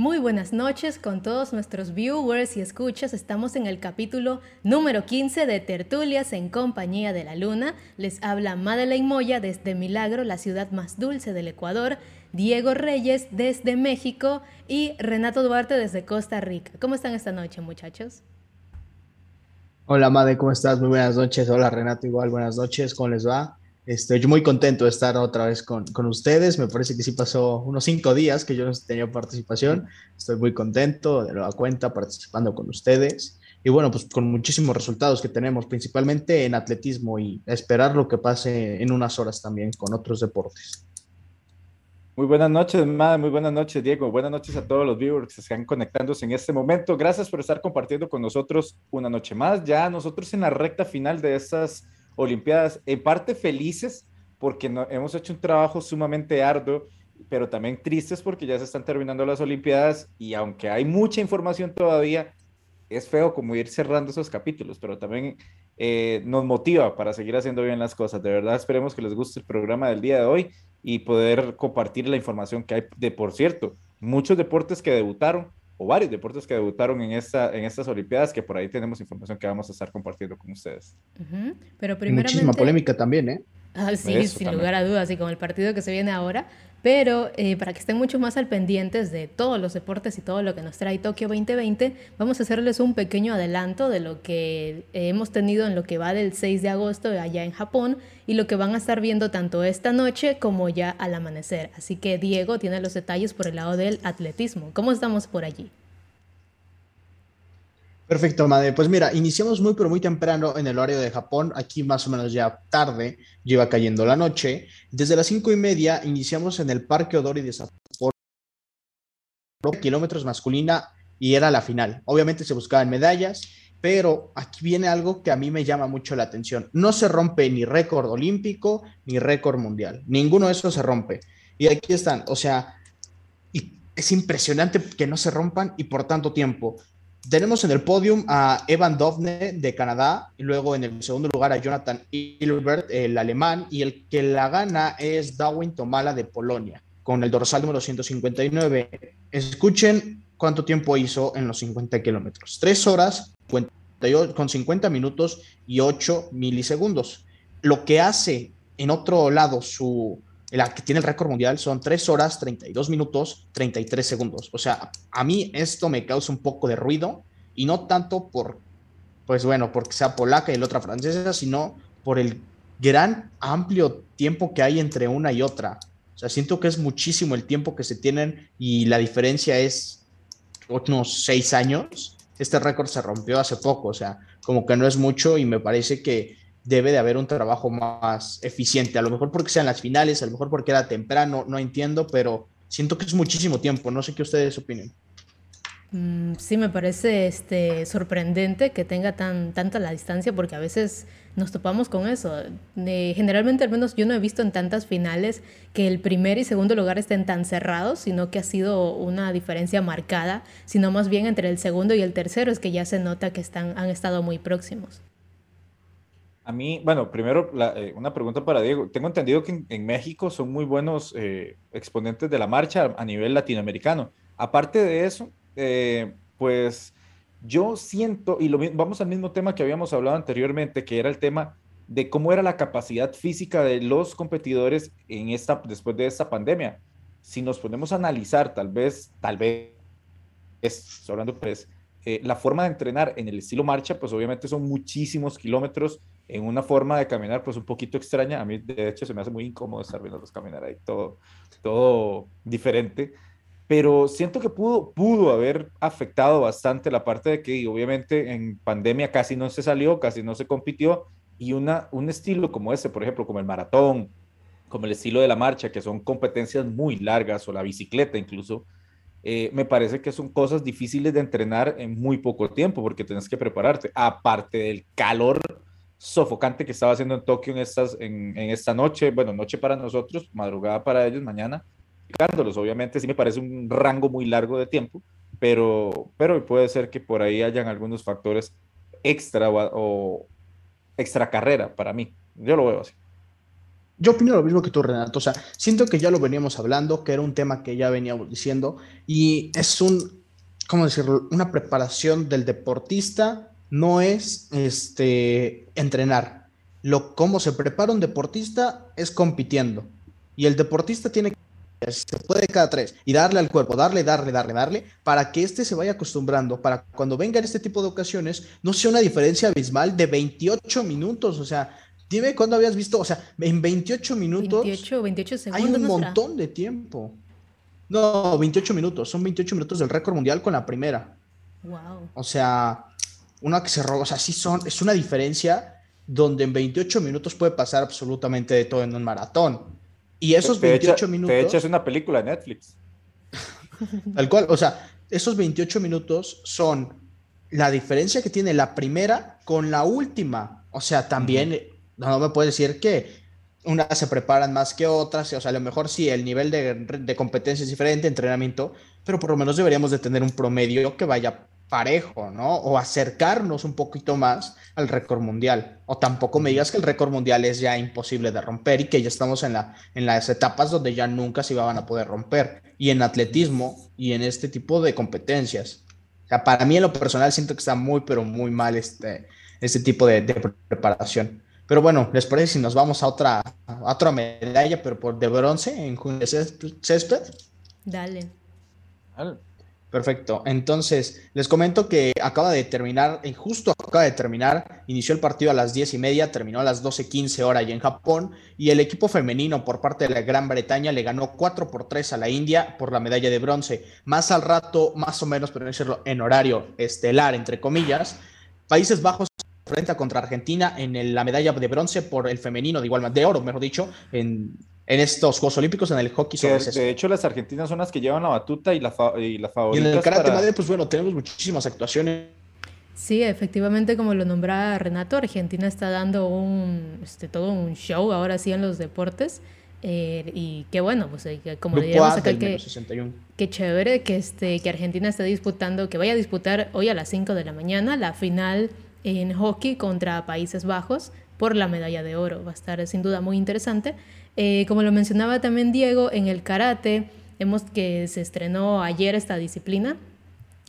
Muy buenas noches con todos nuestros viewers y escuchas. Estamos en el capítulo número 15 de Tertulias en compañía de la Luna. Les habla Madeleine Moya desde Milagro, la ciudad más dulce del Ecuador, Diego Reyes desde México y Renato Duarte desde Costa Rica. ¿Cómo están esta noche, muchachos? Hola, Made, ¿cómo estás? Muy buenas noches. Hola, Renato, igual, buenas noches. ¿Cómo les va? Estoy muy contento de estar otra vez con, con, ustedes. Me parece que sí pasó unos cinco días que yo no tenía participación. Estoy muy contento de nueva cuenta participando con ustedes. Y bueno, pues con muchísimos resultados que tenemos, principalmente en atletismo y esperar lo que pase en unas horas también con otros deportes. Muy buenas noches, Madre. Muy buenas noches, Diego. Buenas noches a todos los viewers que se están conectándose en este momento. Gracias por estar compartiendo con nosotros una noche más. Ya nosotros en la recta final de estas Olimpiadas, en parte felices porque no, hemos hecho un trabajo sumamente arduo, pero también tristes porque ya se están terminando las Olimpiadas y aunque hay mucha información todavía, es feo como ir cerrando esos capítulos, pero también eh, nos motiva para seguir haciendo bien las cosas. De verdad, esperemos que les guste el programa del día de hoy y poder compartir la información que hay de, por cierto, muchos deportes que debutaron o varios deportes que debutaron en, esta, en estas Olimpiadas, que por ahí tenemos información que vamos a estar compartiendo con ustedes. Pero primeramente... Muchísima polémica también, ¿eh? Ah, sí, sin lugar a dudas, y con el partido que se viene ahora. Pero eh, para que estén mucho más al pendientes de todos los deportes y todo lo que nos trae Tokio 2020, vamos a hacerles un pequeño adelanto de lo que hemos tenido en lo que va del 6 de agosto allá en Japón y lo que van a estar viendo tanto esta noche como ya al amanecer. Así que Diego tiene los detalles por el lado del atletismo. ¿Cómo estamos por allí? Perfecto, Madre. Pues mira, iniciamos muy, pero muy temprano en el horario de Japón. Aquí más o menos ya tarde, lleva cayendo la noche. Desde las cinco y media iniciamos en el Parque Odori de Sapporo, kilómetros masculina, y era la final. Obviamente se buscaban medallas pero aquí viene algo que a mí me llama mucho la atención. No se rompe ni récord olímpico ni récord mundial. Ninguno de esos se rompe. Y aquí están, o sea, es impresionante que no se rompan y por tanto tiempo. Tenemos en el podium a Evan Dovne de Canadá y luego en el segundo lugar a Jonathan Hilbert, el alemán, y el que la gana es Darwin Tomala de Polonia, con el dorsal número 159. Escuchen cuánto tiempo hizo en los 50 kilómetros. Tres horas con 50 minutos y 8 milisegundos. Lo que hace en otro lado su, la que tiene el récord mundial son 3 horas 32 minutos 33 segundos. O sea, a mí esto me causa un poco de ruido y no tanto por, pues bueno, porque sea polaca y la otra francesa, sino por el gran amplio tiempo que hay entre una y otra. O sea, siento que es muchísimo el tiempo que se tienen y la diferencia es unos seis años. Este récord se rompió hace poco, o sea, como que no es mucho y me parece que debe de haber un trabajo más eficiente. A lo mejor porque sean las finales, a lo mejor porque era temprano, no entiendo, pero siento que es muchísimo tiempo. No sé qué ustedes opinen. Mm, sí, me parece este, sorprendente que tenga tan, tanta la distancia porque a veces nos topamos con eso. generalmente, al menos yo no he visto en tantas finales que el primer y segundo lugar estén tan cerrados, sino que ha sido una diferencia marcada, sino más bien entre el segundo y el tercero es que ya se nota que han estado muy próximos. A mí, bueno, primero eh, una pregunta para Diego. Tengo entendido que en, México son muy buenos eh, exponentes de la marcha a nivel latinoamericano. Aparte de eso, eh, pues yo siento, y lo, vamos al mismo tema que habíamos hablado anteriormente, que era el tema de cómo era la capacidad física de los competidores en esta, después de esta pandemia. Si nos ponemos a analizar, tal vez, tal vez, hablando pues, eh, la forma de entrenar en el estilo marcha, pues obviamente son muchísimos kilómetros en una forma de caminar, pues un poquito extraña. A mí, de hecho, se me hace muy incómodo estar viéndolos caminar ahí, todo, todo diferente. Pero siento que pudo, pudo haber afectado bastante la parte de que obviamente en pandemia casi no se salió, casi no se compitió, y una, un estilo como ese, por ejemplo, como el maratón, como el estilo de la marcha, que son competencias muy largas, o la bicicleta incluso, eh, me parece que son cosas difíciles de entrenar en muy poco tiempo, porque tienes que prepararte, aparte del calor sofocante que estaba haciendo en Tokio en, estas, en, esta noche, bueno, noche para nosotros, madrugada para ellos, mañana, Obviamente sí me parece un rango muy largo de tiempo, pero, pero puede ser que por ahí hayan algunos factores extra o, extra carrera para mí. Yo lo veo así. yo opino lo mismo que tú, Renato. O sea, siento que ya lo veníamos hablando, que era un tema que ya veníamos diciendo, y es un, ¿cómo decirlo? Una preparación del deportista, no es este, entrenar. Lo, cómo se prepara un deportista es compitiendo. Y el deportista tiene que se puede cada tres y darle al cuerpo, darle, darle, darle, darle, para que éste se vaya acostumbrando, para cuando vengan este tipo de ocasiones no sea una diferencia abismal de 28 minutos, o sea, Dime cuándo habías visto, o sea, en 28 minutos. 28, 28 segundos. Hay un montón de tiempo. No, 28 minutos. Son 28 minutos del récord mundial con la primera. Wow. O sea, una que se roba. O sea, sí son. Es una diferencia donde en 28 minutos puede pasar absolutamente de todo en un maratón. Y esos 28 minutos. Te echas una película de Netflix. Tal cual. O sea, esos 28 minutos son la diferencia que tiene la primera con la última. O sea, también no me puedes decir que unas se preparan más que otras, o sea, a lo mejor sí, el nivel de, competencia es diferente, entrenamiento, pero por lo menos deberíamos de tener un promedio que vaya parejo, ¿no? O acercarnos un poquito más al récord mundial. O tampoco me digas que el récord mundial es ya imposible de romper y que ya estamos en, la, en las etapas donde ya nunca se iban a poder romper. Y en atletismo y en este tipo de competencias. O sea, para mí en lo personal siento que está muy, pero muy mal este, este tipo de preparación. Pero bueno, ¿les parece si nos vamos a otra, otra medalla, pero por de bronce en Julio Césped? Dale. Perfecto. Entonces, les comento que acaba de terminar, eh, justo acaba de terminar, inició el partido a las 10 y media, terminó a las 12.15 horas allá en Japón, y el equipo femenino por parte de la Gran Bretaña le ganó 4 por 3 a la India por la medalla de bronce. Más al rato, más o menos, pero decirlo, en horario estelar, entre comillas, Países Bajos enfrenta contra Argentina en la medalla de bronce por el femenino, de igual de oro, mejor dicho, en, en estos Juegos Olímpicos en el hockey sobre De hecho, las argentinas son las que llevan la batuta y la, y la favorita. Y en el karate madre, pues bueno, tenemos muchísimas actuaciones. Sí, efectivamente, como lo nombraba Renato, Argentina está dando un, este, todo un show ahora sí en los deportes. Eh, y qué bueno, pues eh, como diríamos acá, que, qué chévere que, este, que Argentina esté disputando, que vaya a disputar hoy a las 5 de la mañana la final en hockey contra Países Bajos por la medalla de oro. Va a estar sin duda muy interesante. Eh, como lo mencionaba también Diego, en el karate, hemos que se estrenó ayer esta disciplina.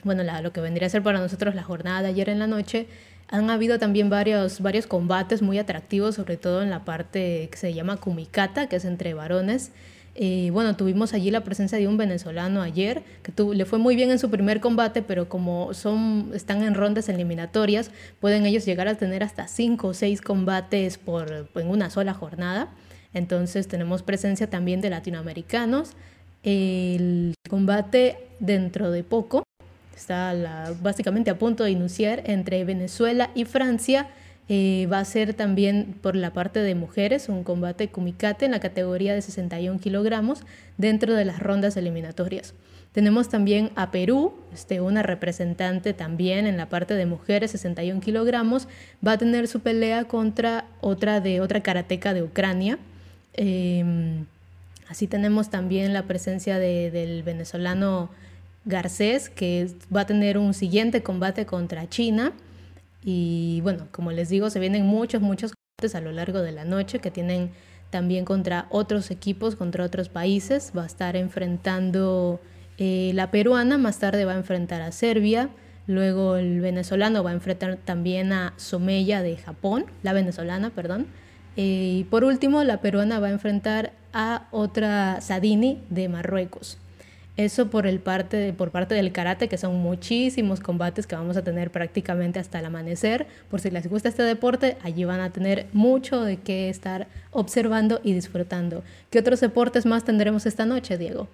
Bueno, lo que vendría a ser para nosotros la jornada de ayer en la noche. Han habido también varios, varios combates muy atractivos, sobre todo en la parte que se llama kumikata, que es entre varones. Eh, bueno, tuvimos allí la presencia de un venezolano ayer, que le fue muy bien en su primer combate, pero como son, están en rondas eliminatorias, pueden ellos llegar a tener hasta cinco o seis combates por, en una sola jornada. Entonces tenemos presencia también de latinoamericanos. El combate dentro de poco está básicamente a punto de iniciar entre Venezuela y Francia eh, va a ser también por la parte de mujeres un combate kumikate en la categoría de 61 kilogramos dentro de las rondas eliminatorias. Tenemos también a Perú, este, una representante también en la parte de mujeres, 61 kilogramos, va a tener su pelea contra otra de otra karateca de Ucrania. Em, así tenemos también la presencia del venezolano Garcés, que va a tener un siguiente combate contra China. Y bueno, como les digo, se vienen muchos, muchos combates a lo largo de la noche que tienen también contra otros equipos, contra otros países. Va a estar enfrentando eh, la peruana, más tarde va a enfrentar a Serbia. Luego el venezolano va a enfrentar también a Someya de Japón, la venezolana, perdón. Eh, y por último, la peruana va a enfrentar a otra Sadini de Marruecos. Eso por, el parte, por parte del karate, que son muchísimos combates que vamos a tener prácticamente hasta el amanecer. Por si les gusta este deporte, allí van a tener mucho de qué estar observando y disfrutando. ¿Qué otros deportes más tendremos esta noche, Diego?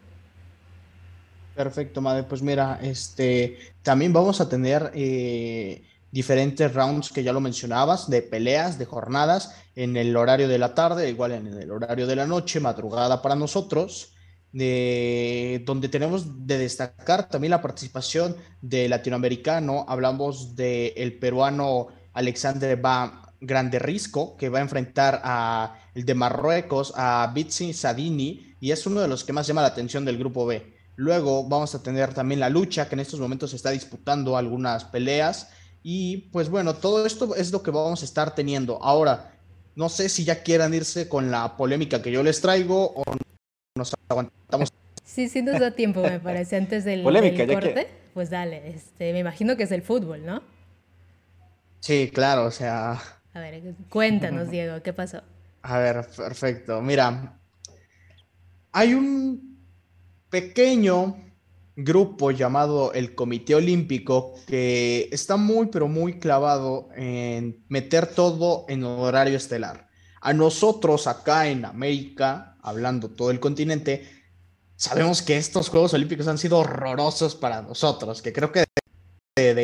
Perfecto, madre. Pues mira, este, también vamos a tener eh, diferentes rounds que ya lo mencionabas, de peleas, de jornadas, en el horario de la tarde, igual en el horario de la noche, madrugada para nosotros de, donde tenemos de destacar también la participación de latinoamericano. Hablamos del el peruano Alexander Ba Grande Risco, que va a enfrentar a el de Marruecos, a Bitsi Sadini, y es uno de los que más llama la atención del grupo B. Luego vamos a tener también la lucha, que en estos momentos se está disputando algunas peleas. Y pues bueno, todo esto es lo que vamos a estar teniendo. Ahora, No sé si ya quieran irse con la polémica que yo les traigo o nos aguantamos. Sí, sí nos da tiempo, me parece, antes del, polémica, corte. Pues dale, este, me imagino que es el fútbol, ¿no? Sí, claro, o sea... A ver, cuéntanos, Diego, ¿qué pasó? A ver, perfecto. Mira, hay un pequeño grupo llamado el Comité Olímpico que está muy, pero muy clavado en meter todo en horario estelar. A nosotros acá en América, hablando todo el continente, sabemos que estos Juegos Olímpicos han sido horrorosos para nosotros, que creo que desde,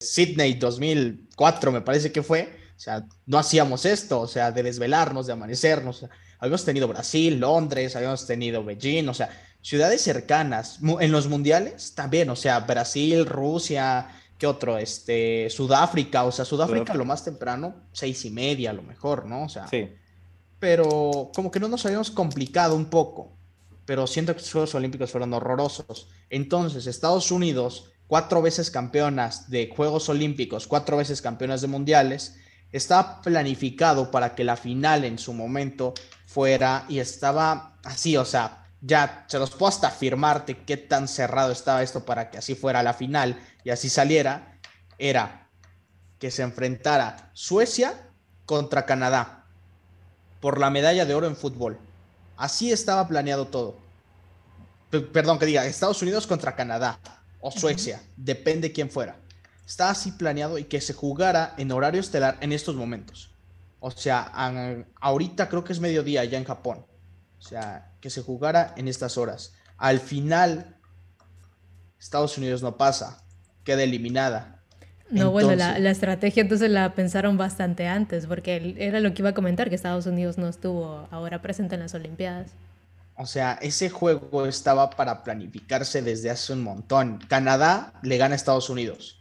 Sydney 2004 me parece que fue, o sea, no hacíamos esto, o sea, de desvelarnos, de amanecernos. habíamos tenido Brasil, Londres, habíamos tenido Beijing, o sea, ciudades cercanas. En los mundiales también, o sea, Brasil, Rusia, ¿qué otro? Este, Sudáfrica, o sea, Sudáfrica, lo más temprano, seis y media a lo mejor, ¿no? O sea, sí. pero como que no nos habíamos complicado un poco, pero siento que los Juegos Olímpicos fueron horrorosos. Entonces, Estados Unidos, cuatro veces campeonas de Juegos Olímpicos, cuatro veces campeonas de mundiales, estaba planificado para que la final en su momento fuera y estaba así, o sea, ya se los puedo hasta afirmarte qué tan cerrado estaba esto para que así fuera la final y así saliera, era que se enfrentara Suecia contra Canadá por la medalla de oro en fútbol. Así estaba planeado todo. perdón que diga, Estados Unidos contra Canadá o Suecia, depende quién fuera. Está así planeado y que se jugara en horario estelar en estos momentos. O sea, ahorita creo que es mediodía ya en Japón. O sea, que se jugara en estas horas. Al final, Estados Unidos no pasa, queda eliminada. No, bueno, la, estrategia entonces la pensaron bastante antes, porque era lo que iba a comentar, que Estados Unidos no estuvo ahora presente en las Olimpiadas. O sea, ese juego estaba para planificarse desde hace un montón. Canadá le gana a Estados Unidos.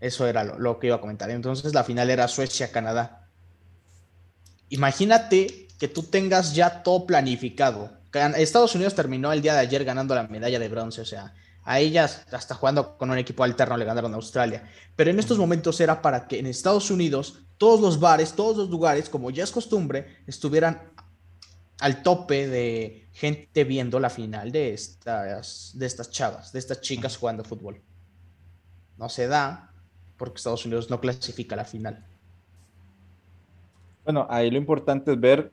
Eso era lo, lo que iba a comentar. Entonces la final era Suecia-Canadá. Imagínate que tú tengas ya todo planificado. Estados Unidos terminó el día de ayer ganando la medalla de bronce, o sea, a ellas hasta jugando con un equipo alterno le ganaron a Australia. Pero en estos momentos era para que en Estados Unidos todos los bares, todos los lugares, como ya es costumbre, estuvieran al tope de gente viendo la final de estas, de estas chavas, de estas chicas jugando fútbol. No se da porque Estados Unidos no clasifica a la final. Bueno, ahí lo importante es ver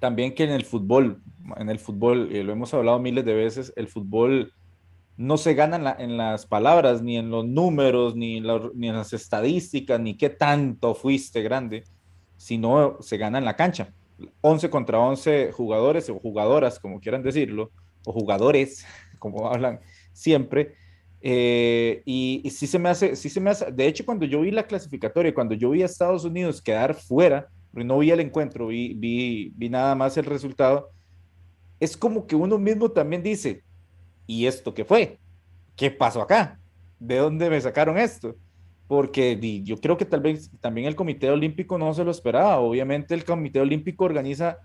también que en el fútbol, en el fútbol, lo hemos hablado miles de veces, el fútbol no se gana en, las palabras, ni en los números, ni en, ni en, las estadísticas, ni qué tanto fuiste grande, sino se gana en la cancha. 11 contra 11 jugadores o jugadoras, como quieran decirlo, o jugadores, como hablan siempre. Eh, y, y sí se me hace, sí se me hace, de hecho cuando yo vi la clasificatoria, cuando yo vi a Estados Unidos quedar fuera, no vi el encuentro, vi, vi, vi nada más el resultado, es como que uno mismo también dice, ¿y esto qué fue? ¿Qué pasó acá? ¿De dónde me sacaron esto? Porque yo creo que tal vez también el Comité Olímpico no se lo esperaba. Obviamente el Comité Olímpico organiza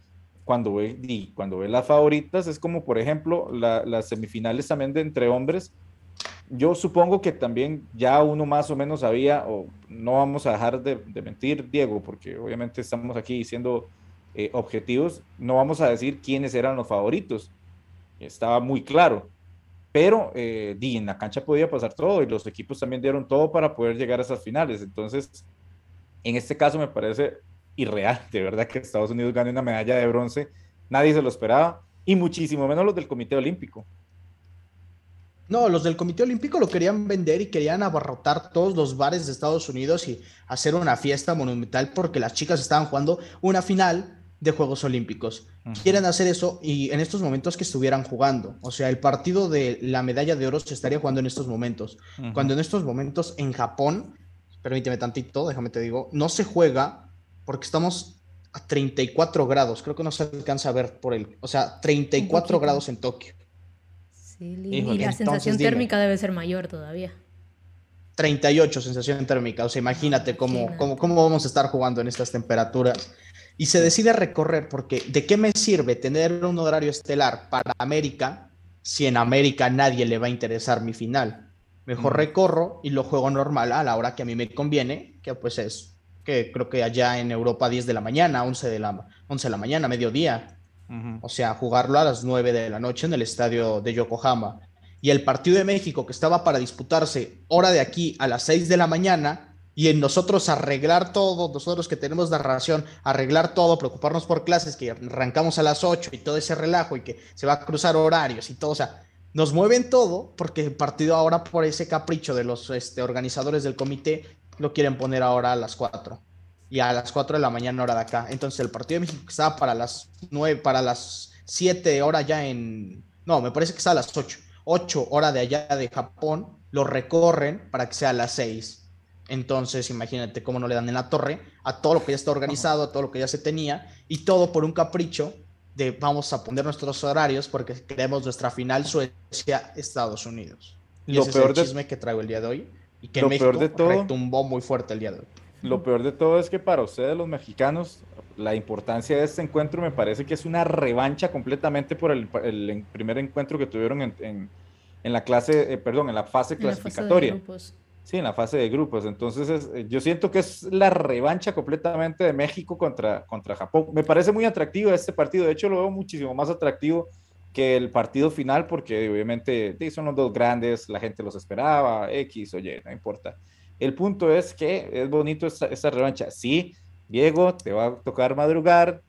cuando ve, cuando ve las favoritas, es como por ejemplo las semifinales también de entre hombres, yo supongo que también ya uno más o menos sabía, o no vamos a dejar de, mentir, Diego, porque obviamente estamos aquí siendo eh, objetivos, no vamos a decir quiénes eran los favoritos, estaba muy claro, pero eh, en la cancha podía pasar todo y los equipos también dieron todo para poder llegar a esas finales, entonces en este caso me parece irreal, de verdad que Estados Unidos gane una medalla de bronce, nadie se lo esperaba, y muchísimo menos los del Comité Olímpico. No, los del Comité Olímpico lo querían vender y querían abarrotar todos los bares de Estados Unidos y hacer una fiesta monumental porque las chicas estaban jugando una final de Juegos Olímpicos. Quieren hacer eso y en estos momentos que estuvieran jugando. O sea, el partido de la medalla de oro se estaría jugando en estos momentos. Cuando en estos momentos en Japón, permíteme tantito, déjame te digo, no se juega porque estamos a 34 grados. Creo que no se alcanza a ver por el, o sea, 34 grados en Tokio y la sensación térmica debe ser mayor todavía. 38 sensación térmica, o sea, imagínate cómo, cómo, cómo, vamos a estar jugando en estas temperaturas. Y se decide recorrer porque ¿de qué me sirve tener un horario estelar para América si en América nadie le va a interesar mi final? Mejor recorro y lo juego normal a la hora que a mí me conviene, que pues es que creo que allá en Europa 10 de la mañana, 11 de la, 11 de la mañana, mediodía. O sea, jugarlo a las 9 de la noche en el estadio de Yokohama. Y el partido de México que estaba para disputarse hora de aquí a las 6 de la mañana y en nosotros arreglar todo, nosotros que tenemos narración, arreglar todo, preocuparnos por clases, que arrancamos a las 8 y todo ese relajo y que se va a cruzar horarios y todo, o sea, nos mueven todo porque el partido ahora por ese capricho de los este, organizadores del comité lo quieren poner ahora a las 4 y a las 4 de la mañana hora de acá. Entonces el partido de México que estaba para las 9, para las 7 horas ya en... No, me parece que está a las 8. 8 horas de allá de Japón, lo recorren para que sea a las 6 entonces, imagínate cómo no le dan en la torre a todo lo que ya está organizado, a todo lo que ya se tenía, y todo por un capricho de vamos a poner nuestros horarios porque queremos nuestra final Suecia-Estados Unidos. Y lo ese peor es el chisme que traigo el día de hoy y que México peor de todo, retumbó muy fuerte el día de hoy. Lo peor de todo es que para ustedes los mexicanos la importancia de este encuentro me parece que es una revancha completamente por el, primer encuentro que tuvieron en, la clase, eh, perdón, en la fase clasificatoria. Sí, en la fase de grupos. Entonces, eh, yo siento que es la revancha completamente de México contra, contra Japón. Me parece muy atractivo este partido. De hecho, lo veo muchísimo más atractivo que el partido final, porque obviamente son los dos grandes, la gente los esperaba, X o Y, no importa. El punto es que es bonito esta, revancha. Sí, Diego, te va a tocar madrugar.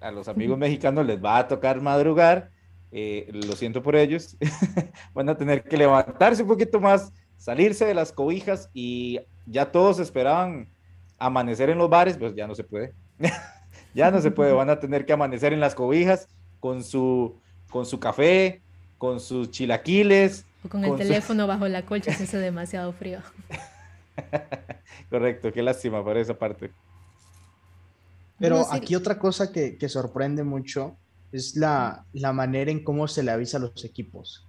A los amigos mexicanos les va a tocar madrugar. Eh, lo siento por ellos. Van a tener que levantarse un poquito más salirse de las cobijas y ya todos esperaban amanecer en los bares, pues ya no se puede. ya no se puede, van a tener que amanecer en las cobijas con su, con su café, con sus chilaquiles. O con el teléfono bajo la colcha si hace demasiado frío. Correcto, qué lástima para esa parte. Pero aquí otra cosa que, que sorprende mucho es la, la, manera en cómo se le avisa a los equipos.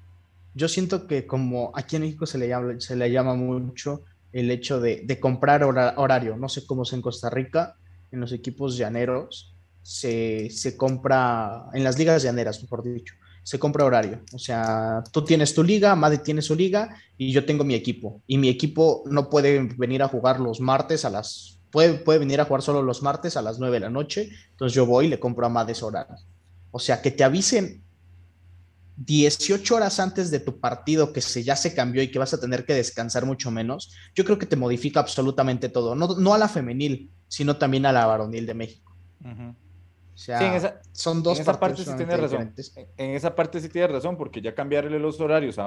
Yo siento que como aquí en México se le llama, se le llama mucho el hecho de, comprar horario, no sé cómo es en Costa Rica, en los equipos llaneros, se, compra, en las ligas llaneras, mejor dicho, se compra horario. O sea, tú tienes tu liga, Made tiene su liga y yo tengo mi equipo. Y mi equipo no puede venir a jugar los martes a las... Puede, puede venir a jugar solo los martes a las 9 de la noche. Entonces yo voy y le compro a Mades horario. O sea, que te avisen 18 horas antes de tu partido que se, ya se cambió y que vas a tener que descansar mucho menos, yo creo que te modifica absolutamente todo, no, a la femenil, sino también a la varonil de México. O sea, son dos en partes sí tienes razón. En esa parte sí tienes razón, porque ya cambiarle los horarios,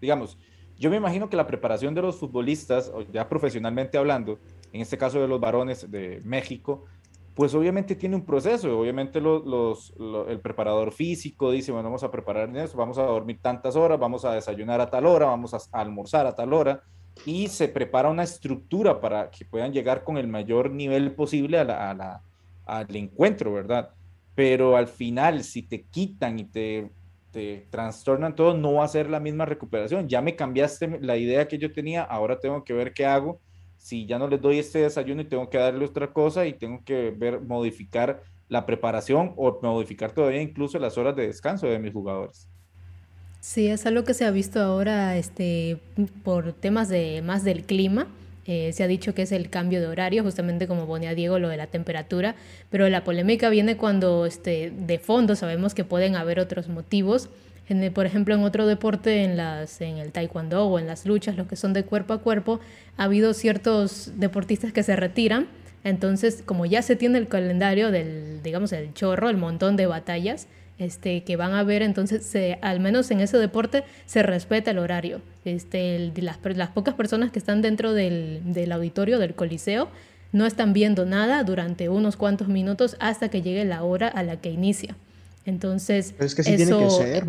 digamos, yo me imagino que la preparación de los futbolistas, ya profesionalmente hablando, en este caso de los varones de México, pues obviamente tiene un proceso, obviamente los, el preparador físico dice, bueno, vamos a preparar eso, vamos a dormir tantas horas, vamos a desayunar a tal hora, vamos a, almorzar a tal hora, y se prepara una estructura para que puedan llegar con el mayor nivel posible a la, al encuentro, ¿verdad? Pero al final, si te quitan y te, te trastornan todo, no va a ser la misma recuperación. Ya me cambiaste la idea que yo tenía, ahora tengo que ver qué hago si ya no les doy este desayuno y tengo que darle otra cosa y tengo que ver, modificar la preparación o modificar todavía incluso las horas de descanso de mis jugadores. Sí, es algo que se ha visto ahora este, por temas de más del clima. Eh, se ha dicho que es el cambio de horario, justamente como ponía Diego, lo de la temperatura, pero la polémica viene cuando este, de fondo sabemos que pueden haber otros motivos por ejemplo, en otro deporte, en, las, en el taekwondo o en las luchas, los que son de cuerpo a cuerpo, ha habido ciertos deportistas que se retiran. Entonces, como ya se tiene el calendario del, digamos, el chorro, el montón de batallas este, que van a ver, entonces, se, al menos en ese deporte, se respeta el horario. Este, las, las pocas personas que están dentro del, del auditorio, del coliseo, no están viendo nada durante unos cuantos minutos hasta que llegue la hora a la que inicia. Entonces, es que tiene que ser,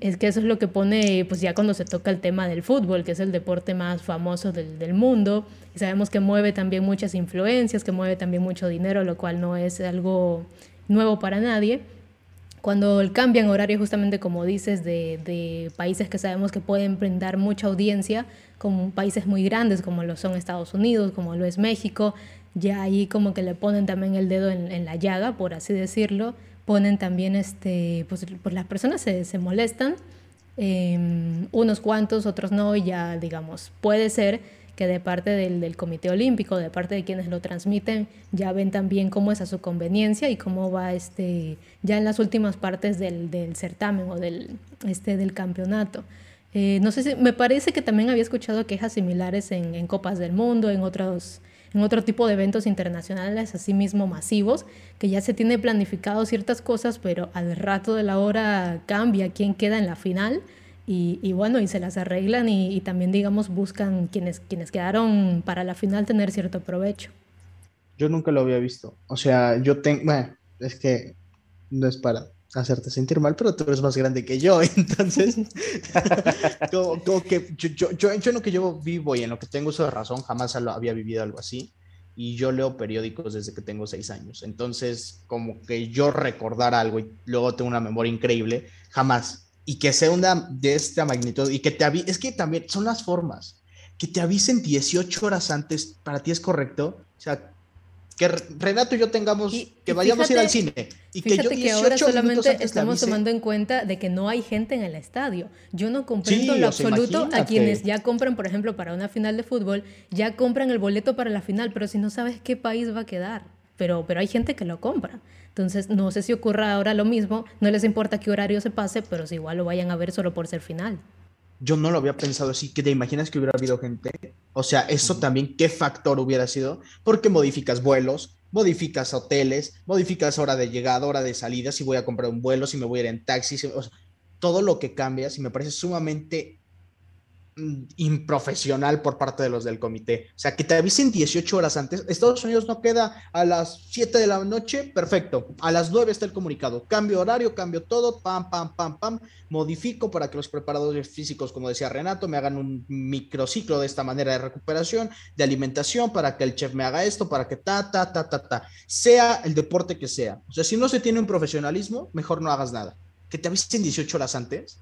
Es que eso es lo que pone, pues ya cuando se toca el tema del fútbol, que es el deporte más famoso del, del mundo, y sabemos que mueve también muchas influencias, que mueve también mucho dinero, lo cual no es algo nuevo para nadie. Cuando cambian horario, justamente como dices, de, de países que sabemos que pueden brindar mucha audiencia, como países muy grandes como lo son Estados Unidos, como lo es México, ya ahí como que le ponen también el dedo en, en la llaga, por así decirlo, ponen también, este, pues, pues las personas se, se molestan, em, unos cuantos, otros no, ya digamos, puede ser que de parte del, del, Comité Olímpico, de parte de quienes lo transmiten, ya ven también cómo es a su conveniencia y cómo va este, ya en las últimas partes del, del certamen o del, este, del campeonato. Eh, no sé si, me parece que también había escuchado quejas similares en, Copas del Mundo, en otros en otro tipo de eventos internacionales, así mismo masivos, que ya se tiene planificado ciertas cosas, pero al rato de la hora cambia quién queda en la final. Y, bueno, y se las arreglan y, también, digamos, buscan quienes, quienes quedaron para la final tener cierto provecho. Yo nunca lo había visto. O sea, yo tengo, bueno, es que no es para hacerte sentir mal, pero tú eres más grande que yo, entonces, como, que yo, yo, yo, yo, en lo que yo vivo y en lo que tengo uso de razón, jamás había vivido algo así, y yo leo periódicos desde que tengo seis años, entonces, como que yo recordar algo y luego tengo una memoria increíble, jamás, y que sea una de esta magnitud, y que te avisen, es que también son las formas, que te avisen 18 horas antes, para ti es correcto, o sea, que Renato y yo tengamos, que vayamos a ir al cine. Y que yo que ahora solamente estamos tomando en cuenta de que no hay gente en el estadio. Yo no comprendo lo absoluto a quienes ya compran, por ejemplo, para una final de fútbol, ya compran el boleto para la final, pero si no sabes qué país va a quedar. Pero, pero hay gente que lo compra. Entonces, no sé si ocurra ahora lo mismo, no les importa qué horario se pase, pero si igual lo vayan a ver solo por ser final yo no lo había pensado así, que te imaginas que hubiera habido gente. O sea, eso también, ¿qué factor hubiera sido? Porque modificas vuelos, modificas hoteles, modificas hora de llegada, hora de salida, si voy a comprar un vuelo, si me voy a ir en taxi, todo lo que cambia, y me parece sumamente improfesional por parte de los del comité. O sea, que te avisen 18 horas antes. Estados Unidos no queda a las 7 de la noche, perfecto. A las 9 está el comunicado. Cambio horario, cambio todo, pam, pam, pam, pam. Modifico para que los preparadores físicos, como decía Renato, me hagan un microciclo de esta manera de recuperación, de alimentación, para que el chef me haga esto, para que ta, ta, ta, ta, ta. Sea el deporte que sea. O sea, si no se tiene un profesionalismo, mejor no hagas nada. Que te avisen 18 horas antes.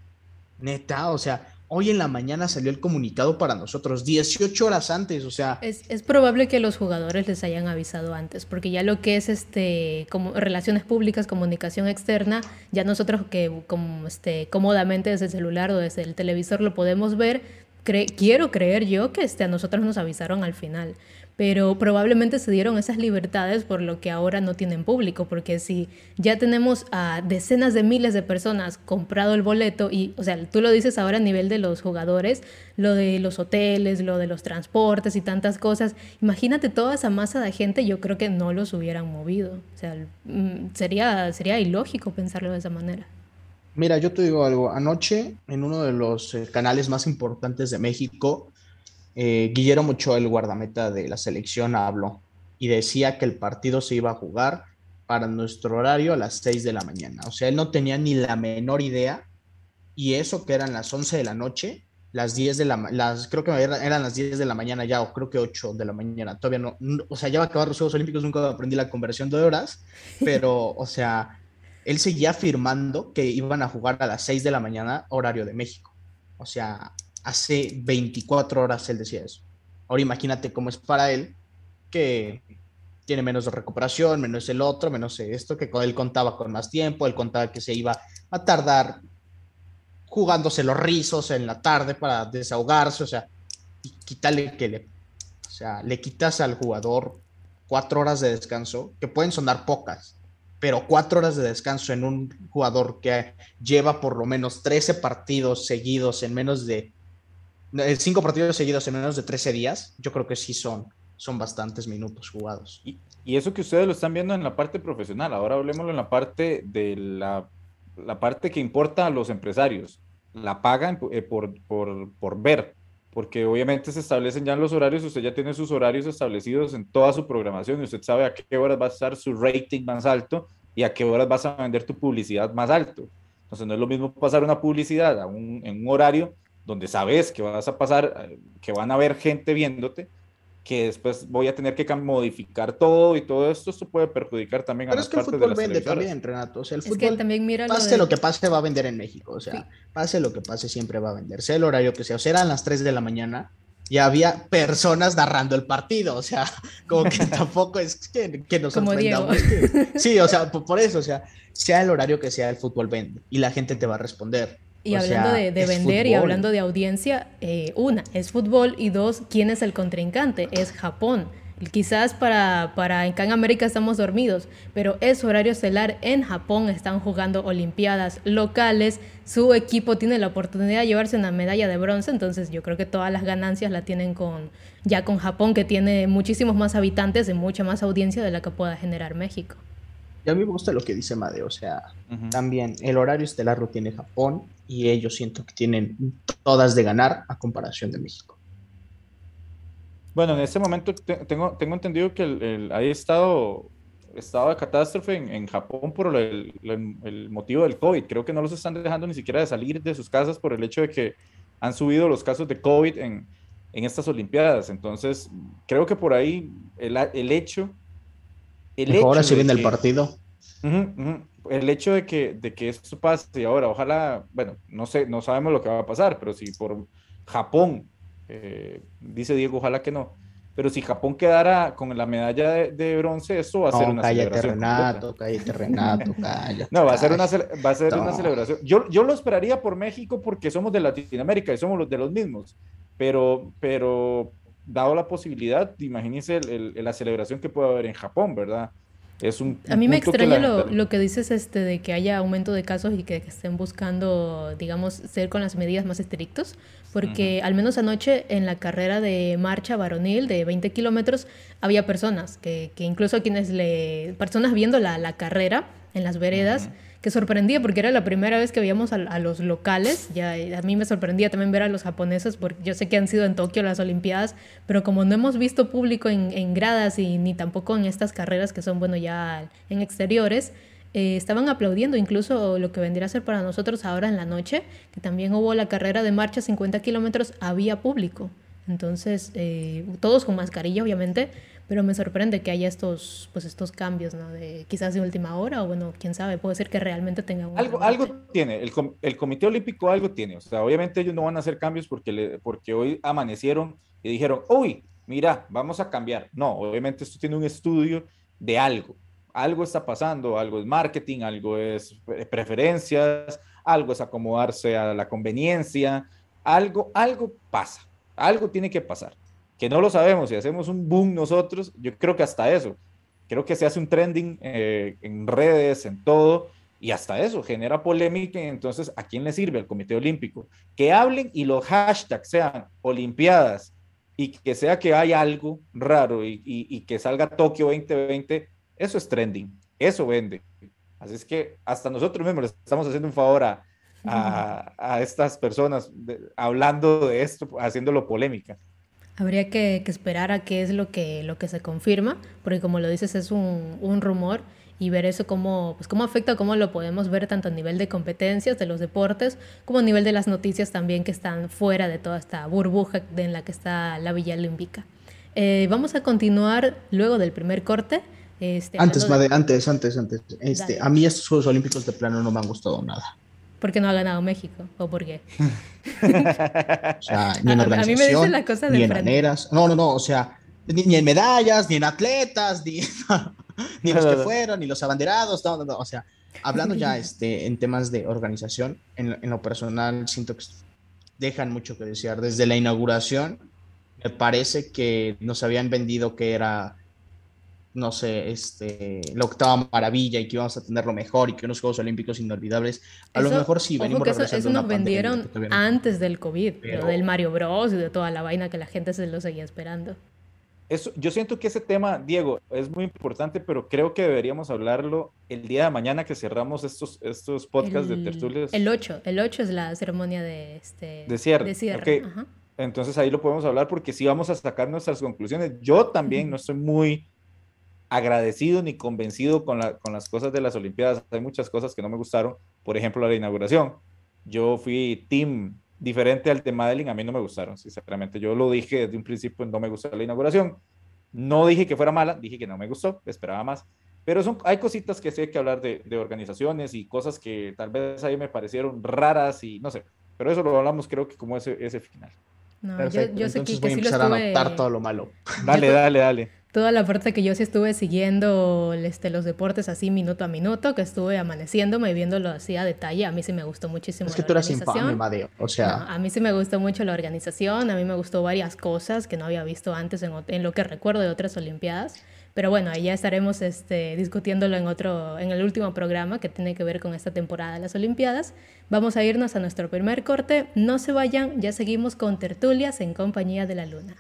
Neta, o sea, Hoy en la mañana salió el comunicado para nosotros, 18 horas antes, o sea... Es, es, probable que los jugadores les hayan avisado antes, porque ya lo que es este como relaciones públicas, comunicación externa, ya nosotros que como este cómodamente desde el celular o desde el televisor lo podemos ver, quiero creer yo que este, a nosotros nos avisaron al final pero probablemente se dieron esas libertades por lo que ahora no tienen público, porque si ya tenemos a decenas de miles de personas comprado el boleto y, o sea, tú lo dices ahora a nivel de los jugadores, lo de los hoteles, lo de los transportes y tantas cosas, imagínate toda esa masa de gente, yo creo que no los hubieran movido, o sea, mm, sería, sería ilógico pensarlo de esa manera. Mira, yo te digo algo, anoche en uno de los eh, canales más importantes de México, eh, Guillermo Ochoa, el guardameta de la selección, habló y decía que el partido se iba a jugar para nuestro horario a las 6 de la mañana. O sea, él no tenía ni la menor idea y eso que eran las 11 de la noche, las 10 de la las creo que eran las 10 de la mañana ya o creo que 8 de la mañana. Todavía no, o sea, ya va a acabar los Juegos Olímpicos, nunca aprendí la conversión de horas, pero o sea, él seguía afirmando que iban a jugar a las 6 de la mañana horario de México. O sea, hace 24 horas él decía eso. Ahora imagínate cómo es para él que tiene menos recuperación, menos el otro, menos esto, que él contaba con más tiempo, él contaba que se iba a tardar jugándose los rizos en la tarde para desahogarse, o sea, y quitarle que le, o sea, le quitas al jugador cuatro horas de descanso, que pueden sonar pocas, pero cuatro horas de descanso en un jugador que lleva por lo menos 13 partidos seguidos en menos de cinco partidos seguidos en menos de 13 días, yo creo que sí son, son bastantes minutos jugados. Y, y eso que ustedes lo están viendo en la parte profesional, ahora hablemoslo en la parte de la, la parte que importa a los empresarios, la pagan eh, por, por, por ver, porque obviamente se establecen ya los horarios, usted ya tiene sus horarios establecidos en toda su programación y usted sabe a qué horas va a estar su rating más alto y a qué horas vas a vender tu publicidad más alto. Entonces no es lo mismo pasar una publicidad en un horario donde sabes que vas a pasar, que van a haber gente viéndote, que después voy a tener que modificar todo y todo esto, esto puede perjudicar también a las partes de el fútbol vende también, Renato. O sea, el fútbol, es que también mira pase lo, que pase, va a vender en México. O sea, pase lo que pase, siempre va a vender. Sea el horario que sea. O sea, eran las 3 de la mañana y había personas narrando el partido. O sea, como que tampoco es que, que nos sorprendamos. sí, o sea, por, por eso, o sea, sea el horario que sea, el fútbol vende y la gente te va a responder Y hablando de, vender y hablando de audiencia, eh, una, es fútbol y dos, ¿quién es el contrincante? Es Japón. Quizás para, para acá en América estamos dormidos, pero es horario estelar. En Japón están jugando Olimpiadas locales. Su equipo tiene la oportunidad de llevarse una medalla de bronce, entonces yo creo que todas las ganancias la tienen con ya con Japón, que tiene muchísimos más habitantes y mucha más audiencia de la que pueda generar México. Y a mí me gusta lo que dice Made, o sea, también el horario estelar lo tiene Japón y ellos siento que tienen todas de ganar a comparación de México. Bueno, en este momento tengo, tengo entendido que el, hay estado, estado de catástrofe en, Japón por el, el, motivo del COVID. Creo que no los están dejando ni siquiera de salir de sus casas por el hecho de que han subido los casos de COVID en, en estas Olimpiadas. Entonces, creo que por ahí el, el hecho... Ahora se viene el partido. el hecho de que, de que esto pase y ahora, ojalá, bueno, no sé, no sabemos lo que va a pasar, pero si por Japón eh, dice Diego, ojalá que no. Pero si Japón quedara con la medalla de, bronce, eso va a ser una celebración. Renato, cállate, Renato, cállate. No, va a ser una, va a ser una celebración. Yo, yo lo esperaría por México porque somos de Latinoamérica y somos los de los mismos. Pero, pero dado la posibilidad, imagínense la celebración que puede haber en Japón, ¿verdad? a mí me extraña lo, que dices este, de que haya aumento de casos y que, estén buscando, digamos, ser con las medidas más estrictos, porque al menos anoche en la carrera de marcha varonil de 20 kilómetros había personas, que, que, incluso quienes le, personas viendo la, la carrera en las veredas, que sorprendía porque era la primera vez que veíamos a, los locales. Ya a mí me sorprendía también ver a los japoneses porque yo sé que han sido en Tokio las Olimpiadas, pero como no hemos visto público en, gradas y ni tampoco en estas carreras que son, bueno, ya en exteriores, eh, estaban aplaudiendo incluso lo que vendría a ser para nosotros ahora en la noche, que también hubo la carrera de marcha 50 kilómetros, había público. Entonces, eh, todos con mascarilla, obviamente, pero me sorprende que haya estos, pues estos cambios, ¿no? De, quizás de última hora, o bueno, quién sabe, puede ser que realmente tenga algo, algo tiene, el, el, Comité Olímpico algo tiene, o sea, obviamente ellos no van a hacer cambios porque, le, porque hoy amanecieron y dijeron, uy, mira, vamos a cambiar. No, obviamente esto tiene un estudio de algo, algo está pasando, algo es marketing, algo es preferencias, algo es acomodarse a la conveniencia, algo, algo pasa, algo tiene que pasar que no lo sabemos, si hacemos un boom nosotros, yo creo que hasta eso, creo que se hace un trending eh, en redes, en todo, y hasta eso genera polémica. Entonces, ¿a quién le sirve? Al Comité Olímpico. Que hablen y los hashtags sean Olimpiadas y que sea que hay algo raro y, que salga Tokio 2020, eso es trending, eso vende. Así es que hasta nosotros mismos les estamos haciendo un favor a, a, estas personas hablando de esto, haciéndolo polémica. Habría que, esperar a qué es lo que, lo que se confirma, porque como lo dices es un, un rumor y ver eso cómo, pues cómo afecta, cómo lo podemos ver tanto a nivel de competencias de los deportes, como a nivel de las noticias también que están fuera de toda esta burbuja en la que está la Villa Olímpica. Eh, vamos a continuar luego del primer corte. Este, antes, antes, antes, antes. Este, a mí estos Juegos Olímpicos de plano no me han gustado nada. ¿Por qué no ha ganado México? ¿O por qué? o sea, ni en organización, a mí me dicen la cosa ni en maneras. No, no, no, o sea, ni, en medallas, ni en atletas, ni, ni los que fueron, ni los abanderados, no, no, no, o sea, hablando ya este, en temas de organización, en, en lo personal siento que dejan mucho que desear. Desde la inauguración, me parece que nos habían vendido que era no sé, este, la octava maravilla y que íbamos a tener lo mejor y que unos Juegos Olímpicos inolvidables. A lo mejor sí, venimos que eso, eso nos vendieron antes del COVID, lo del Mario Bros y de toda la vaina que la gente se lo seguía esperando. Eso, yo siento que ese tema, Diego, es muy importante, pero creo que deberíamos hablarlo el día de mañana que cerramos estos, estos podcasts de tertulias. El 8, el 8 es la ceremonia de, este, de cierre. Entonces ahí lo podemos hablar porque sí vamos a sacar nuestras conclusiones. Yo también no estoy muy agradecido ni convencido con, la, con las cosas de las Olimpiadas. Hay muchas cosas que no me gustaron, por ejemplo, la inauguración. Yo fui team diferente al de Madeline, a mí no me gustaron, sinceramente. Yo lo dije desde un principio, no me gustó la inauguración. No dije que fuera mala, dije que no me gustó, esperaba más. Pero son, hay cositas que sí hay que hablar de, de organizaciones y cosas que tal vez ahí me parecieron raras y no sé. Pero eso lo hablamos creo que como ese, ese final. No, yo, yo, sé que, voy a empezar a anotar todo lo malo. Dale, dale, dale. Toda la parte que yo sí estuve siguiendo este, los deportes así minuto a minuto, que estuve amaneciéndome y viéndolo así a detalle, a mí sí me gustó muchísimo. Es que tú eras Madeo. O sea... a mí sí me gustó mucho la organización, a mí me gustó varias cosas que no había visto antes en, en lo que recuerdo de otras Olimpiadas. Pero bueno, ahí ya estaremos este, discutiéndolo en, otro, en el último programa que tiene que ver con esta temporada de las Olimpiadas. Vamos a irnos a nuestro primer corte. No se vayan, ya seguimos con tertulias en compañía de la luna.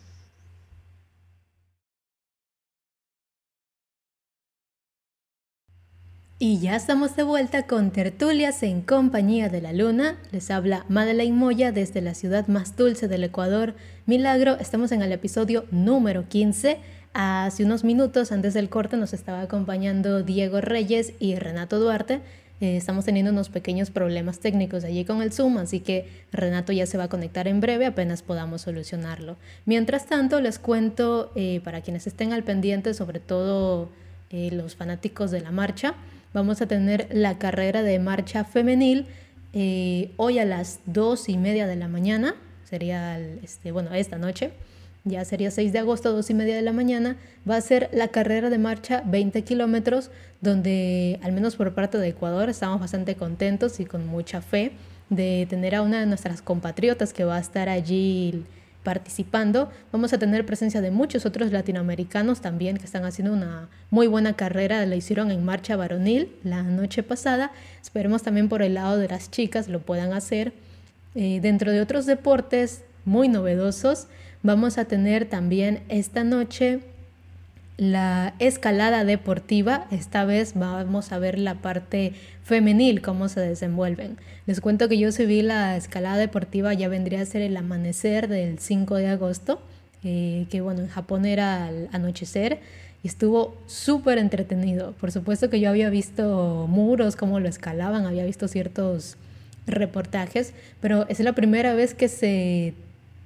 Y ya estamos de vuelta con tertulias en compañía de la luna. Les habla Madeleine Moya desde la ciudad más dulce del Ecuador, Milagro. Estamos en el episodio número 15 Hace unos minutos antes del corte nos estaba acompañando Diego Reyes y Renato Duarte. Eh, estamos teniendo unos pequeños problemas técnicos allí con el Zoom, así que Renato ya se va a conectar en breve apenas podamos solucionarlo. Mientras tanto, les cuento eh, para quienes estén al pendiente, sobre todo eh, los fanáticos de la marcha, vamos a tener la carrera de marcha femenil hoy a las dos y media de la mañana, sería este, bueno, esta noche ya sería 6 de agosto, 2 y media de la mañana, va a ser la carrera de marcha 20 kilómetros, donde al menos por parte de Ecuador estamos bastante contentos y con mucha fe de tener a una de nuestras compatriotas que va a estar allí participando. Vamos a tener presencia de muchos otros latinoamericanos también que están haciendo una muy buena carrera. La hicieron en marcha varonil la noche pasada. Esperemos también por el lado de las chicas lo puedan hacer. Eh, dentro de otros deportes muy novedosos, Vamos a tener también esta noche la escalada deportiva. Esta vez vamos a ver la parte femenil, cómo se desenvuelven. Les cuento que yo subí la escalada deportiva, ya vendría a ser el amanecer del 5 de agosto, eh, que bueno, en Japón era al anochecer y estuvo súper entretenido. Por supuesto que yo había visto muros, cómo lo escalaban, había visto ciertos reportajes, pero es la primera vez que se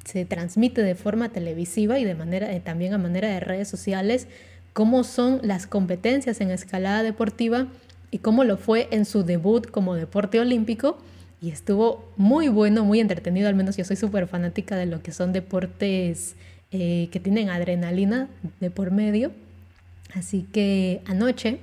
se transmite de forma televisiva y de manera, eh, también a manera de redes sociales cómo son las competencias en escalada deportiva y cómo lo fue en su debut como deporte olímpico. Y estuvo muy bueno, muy entretenido, al menos yo soy súper fanática de lo que son deportes eh, que tienen adrenalina de por medio. Así que anoche,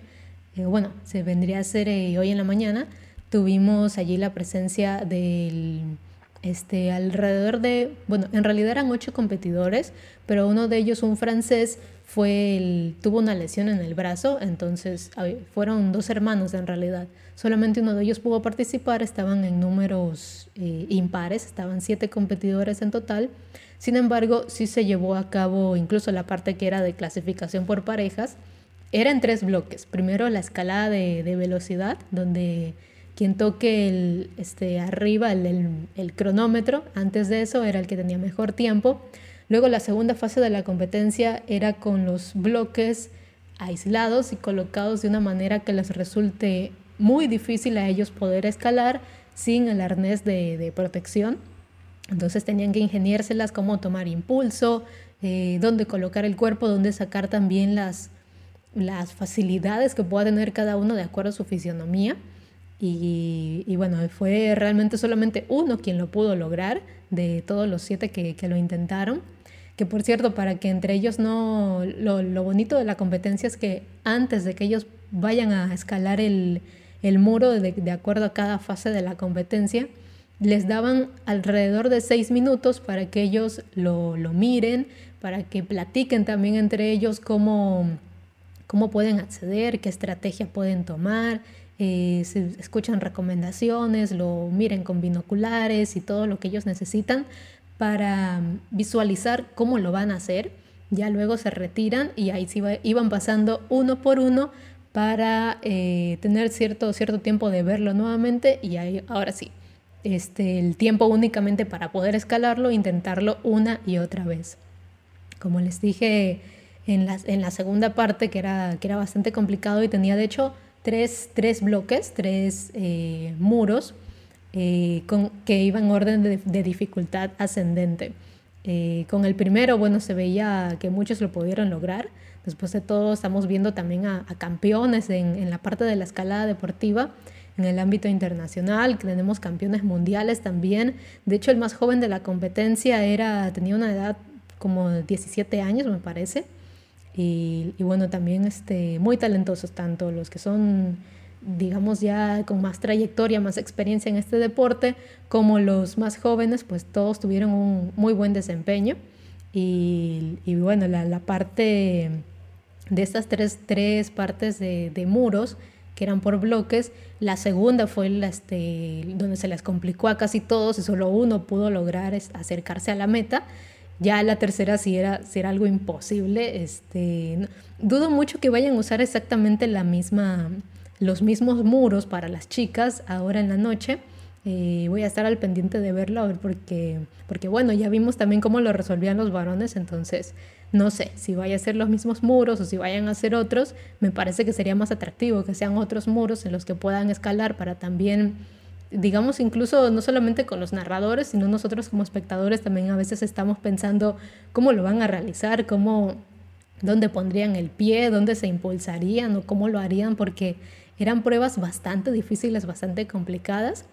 eh, bueno, se vendría a ser hoy en la mañana, tuvimos allí la presencia del este, alrededor de, bueno, en realidad eran ocho competidores, pero uno de ellos, un francés, fue tuvo una lesión en el brazo, entonces fueron dos hermanos en realidad. Solamente uno de ellos pudo participar, estaban en números eh, impares, estaban siete competidores en total. Sin embargo, sí se llevó a cabo incluso la parte que era de clasificación por parejas. Era en tres bloques. Primero la escalada de velocidad, donde quien toque el, este, arriba el, el, cronómetro, antes de eso era el que tenía mejor tiempo. Luego la segunda fase de la competencia era con los bloques aislados y colocados de una manera que les resulte muy difícil a ellos poder escalar sin el arnés de, de protección. Entonces tenían que ingeniárselas cómo tomar impulso, eh, dónde colocar el cuerpo, dónde sacar también las, las facilidades que pueda tener cada uno de acuerdo a su fisionomía. Y, bueno, fue realmente solamente uno quien lo pudo lograr de todos los siete que, lo intentaron. Que por cierto, para que entre ellos no... Lo, bonito de la competencia es que antes de que ellos vayan a escalar el, muro de, acuerdo a cada fase de la competencia, les daban alrededor de seis minutos para que ellos lo, lo miren, para que platiquen también entre ellos cómo, cómo pueden acceder, qué estrategia pueden tomar, eh, se escuchan recomendaciones, lo miren con binoculares y todo lo que ellos necesitan para visualizar cómo lo van a hacer. Ya luego se retiran y ahí sí iban pasando uno por uno para eh, tener cierto, cierto tiempo de verlo nuevamente y ahí, ahora sí, este, el tiempo únicamente para poder escalarlo, intentarlo una y otra vez. Como les dije en la, en la segunda parte, que era, que era bastante complicado y tenía de hecho tres, tres bloques, tres eh, muros eh, que iban en orden de, dificultad ascendente. Eh, con el primero, bueno, se veía que muchos lo pudieron lograr. Después de todo, estamos viendo también a, campeones en, en, la parte de la escalada deportiva, en el ámbito internacional. Tenemos campeones mundiales también. De hecho, el más joven de la competencia era, tenía una edad como 17 años, me parece. Y, bueno, también este, muy talentosos, tanto los que son, digamos, ya con más trayectoria, más experiencia en este deporte, como los más jóvenes, pues todos tuvieron un muy buen desempeño. Y, bueno, la, parte de estas tres, tres partes de, de muros, que eran por bloques. La segunda fue la, este, donde se les complicó a casi todos y solo uno pudo lograr acercarse a la meta. Ya la tercera sí era, era algo imposible. Este, dudo mucho que vayan a usar exactamente la misma, los mismos muros para las chicas ahora en la noche. Eh, voy a estar al pendiente de verlo, a ver, porque, porque bueno, ya vimos también cómo lo resolvían los varones, entonces no sé si vaya a ser los mismos muros o si vayan a ser otros, me parece que sería más atractivo que sean otros muros en los que puedan escalar para también, digamos, incluso no solamente con los narradores, sino nosotros como espectadores también a veces estamos pensando cómo lo van a realizar, cómo, dónde pondrían el pie, dónde se impulsarían o cómo lo harían, porque eran pruebas bastante difíciles, bastante complicadas.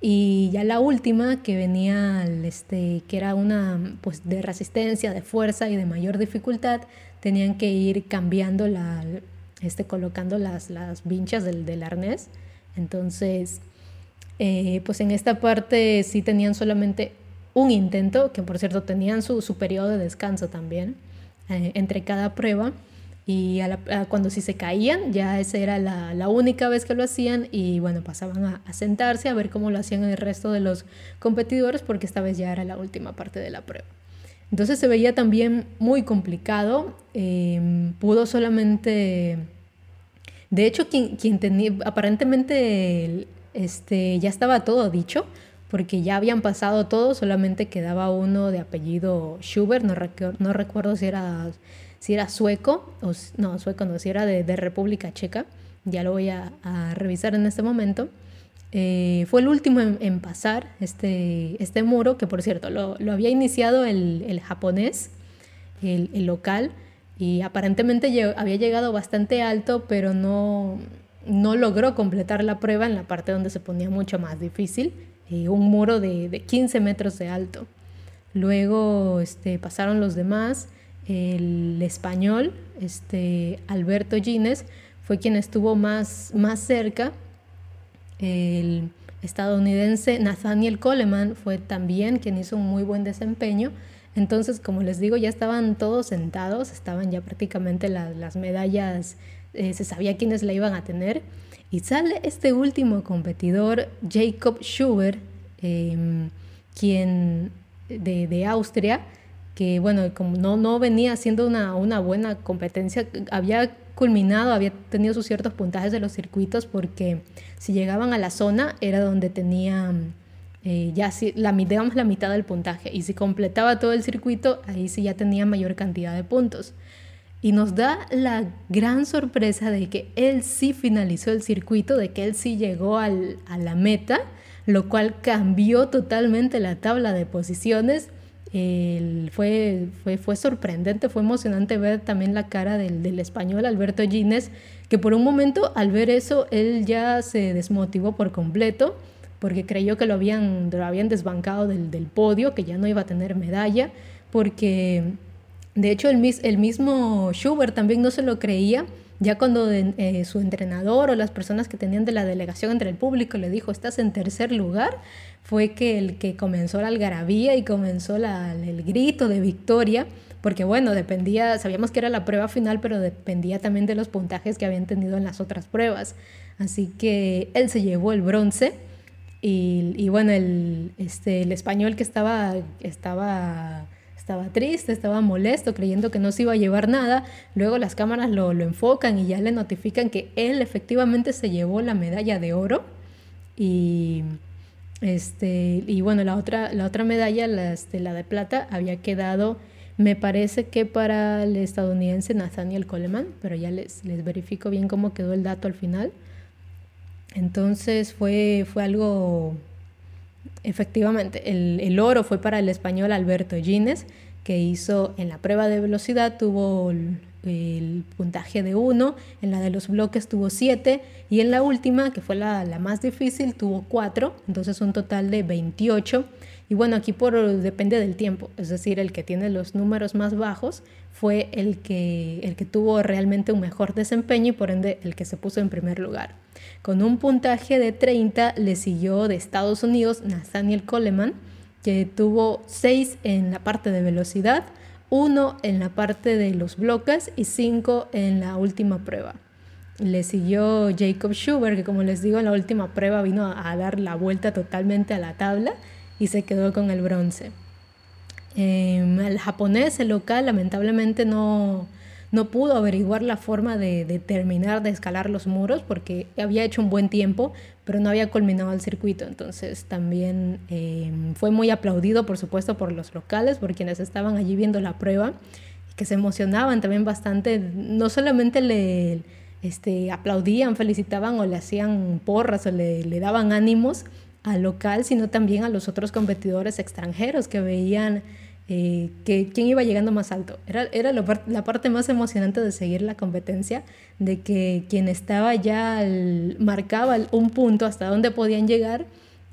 Y ya la última que venía, este, que era una pues, de resistencia, de fuerza y de mayor dificultad, tenían que ir cambiando la, este, colocando las, las vinchas del, del arnés. Entonces, eh, pues en esta parte sí tenían solamente un intento, que por cierto tenían su, su periodo de descanso también eh, entre cada prueba y cuando si se caían, ya esa era la, única vez que lo hacían y bueno, pasaban a, sentarse a ver cómo lo hacían el resto de los competidores porque esta vez ya era la última parte de la prueba. Entonces se veía también muy complicado, em, pudo solamente, de hecho quien, quien tenía, aparentemente este, ya estaba todo dicho, porque ya habían pasado todos, solamente quedaba uno de apellido Schubert, no, recuerdo si era si era sueco, no, sueco no, si era de, República Checa, ya lo voy a, revisar en este momento. Eh, fue el último en, pasar este, este muro, que por cierto lo, había iniciado el, japonés, el, local, y aparentemente había llegado bastante alto, pero no, no logró completar la prueba en la parte donde se ponía mucho más difícil, eh, un muro de, de, 15 metros de alto. Luego este, pasaron los demás el español, este, Alberto Gines, fue quien estuvo más cerca. El estadounidense Nathaniel Coleman fue también quien hizo un muy buen desempeño. Entonces, como les digo, ya estaban todos sentados, estaban ya prácticamente las medallas, eh, se sabía quiénes la iban a tener. Y sale este último competidor, Jacob Schubert, em, quien de, de Austria, que bueno, como no, no venía siendo una, una buena competencia, había culminado, había tenido sus ciertos puntajes de los circuitos porque si llegaban a la zona era donde tenían eh, ya si, la, digamos la mitad del puntaje y si completaba todo el circuito ahí sí ya tenía mayor cantidad de puntos. Y nos da la gran sorpresa de que él sí finalizó el circuito, de que él sí llegó al, a la meta, lo cual cambió totalmente la tabla de posiciones. Fue, fue, fue sorprendente, fue emocionante ver también la cara del, del español Alberto Gines, que por un momento al ver eso él ya se desmotivó por completo porque creyó que lo habían, lo habían desbancado del, del, podio, que ya no iba a tener medalla, porque de hecho el, el mismo Schubert también no se lo creía ya cuando eh, su entrenador o las personas que tenían de la delegación entre el público le dijo, estás en tercer lugar, fue que el que comenzó la algarabía y comenzó el grito de victoria, porque bueno, dependía, sabíamos que era la prueba final, pero dependía también de los puntajes que habían tenido en las otras pruebas. Así que él se llevó el bronce y, bueno, el, este, el español que estaba, estaba estaba triste, estaba molesto, creyendo que no se iba a llevar nada. Luego las cámaras lo, enfocan y ya le notifican que él efectivamente se llevó la medalla de oro. Y, este, y bueno, la otra, la otra medalla, la, este, de plata, había quedado, me parece que para el estadounidense Nathaniel Coleman, pero ya les, les verifico bien cómo quedó el dato al final. Entonces fue, fue algo Efectivamente, el, oro fue para el español Alberto Gines, que hizo en la prueba de velocidad, tuvo el puntaje de 1, en la de los bloques tuvo 7 y en la última, que fue la, la más difícil, tuvo 4, entonces un total de 28. Y bueno, aquí por, depende del tiempo, es decir, el que tiene los números más bajos fue el que, el que tuvo realmente un mejor desempeño y por ende el que se puso en primer lugar. Con un puntaje de 30 le siguió de Estados Unidos Nathaniel Coleman, que tuvo 6 en la parte de velocidad, 1 en la parte de los bloques y 5 en la última prueba. Le siguió Jacob Schubert, que como les digo, en la última prueba vino a dar la vuelta totalmente a la tabla y se quedó con el bronce. Em, el japonés, el local, lamentablemente no, no pudo averiguar la forma de, terminar de escalar los muros porque había hecho un buen tiempo, pero no había culminado el circuito. Entonces también em, fue muy aplaudido, por supuesto, por los locales, por quienes estaban allí viendo la prueba, que se emocionaban también bastante. No solamente le este, aplaudían, felicitaban o le hacían porras o le daban ánimos, al local, sino también a los otros competidores extranjeros que veían eh, que quién iba llegando más alto. Era, era la parte más emocionante de seguir la competencia, de que quien estaba ya marcaba un punto hasta dónde podían llegar,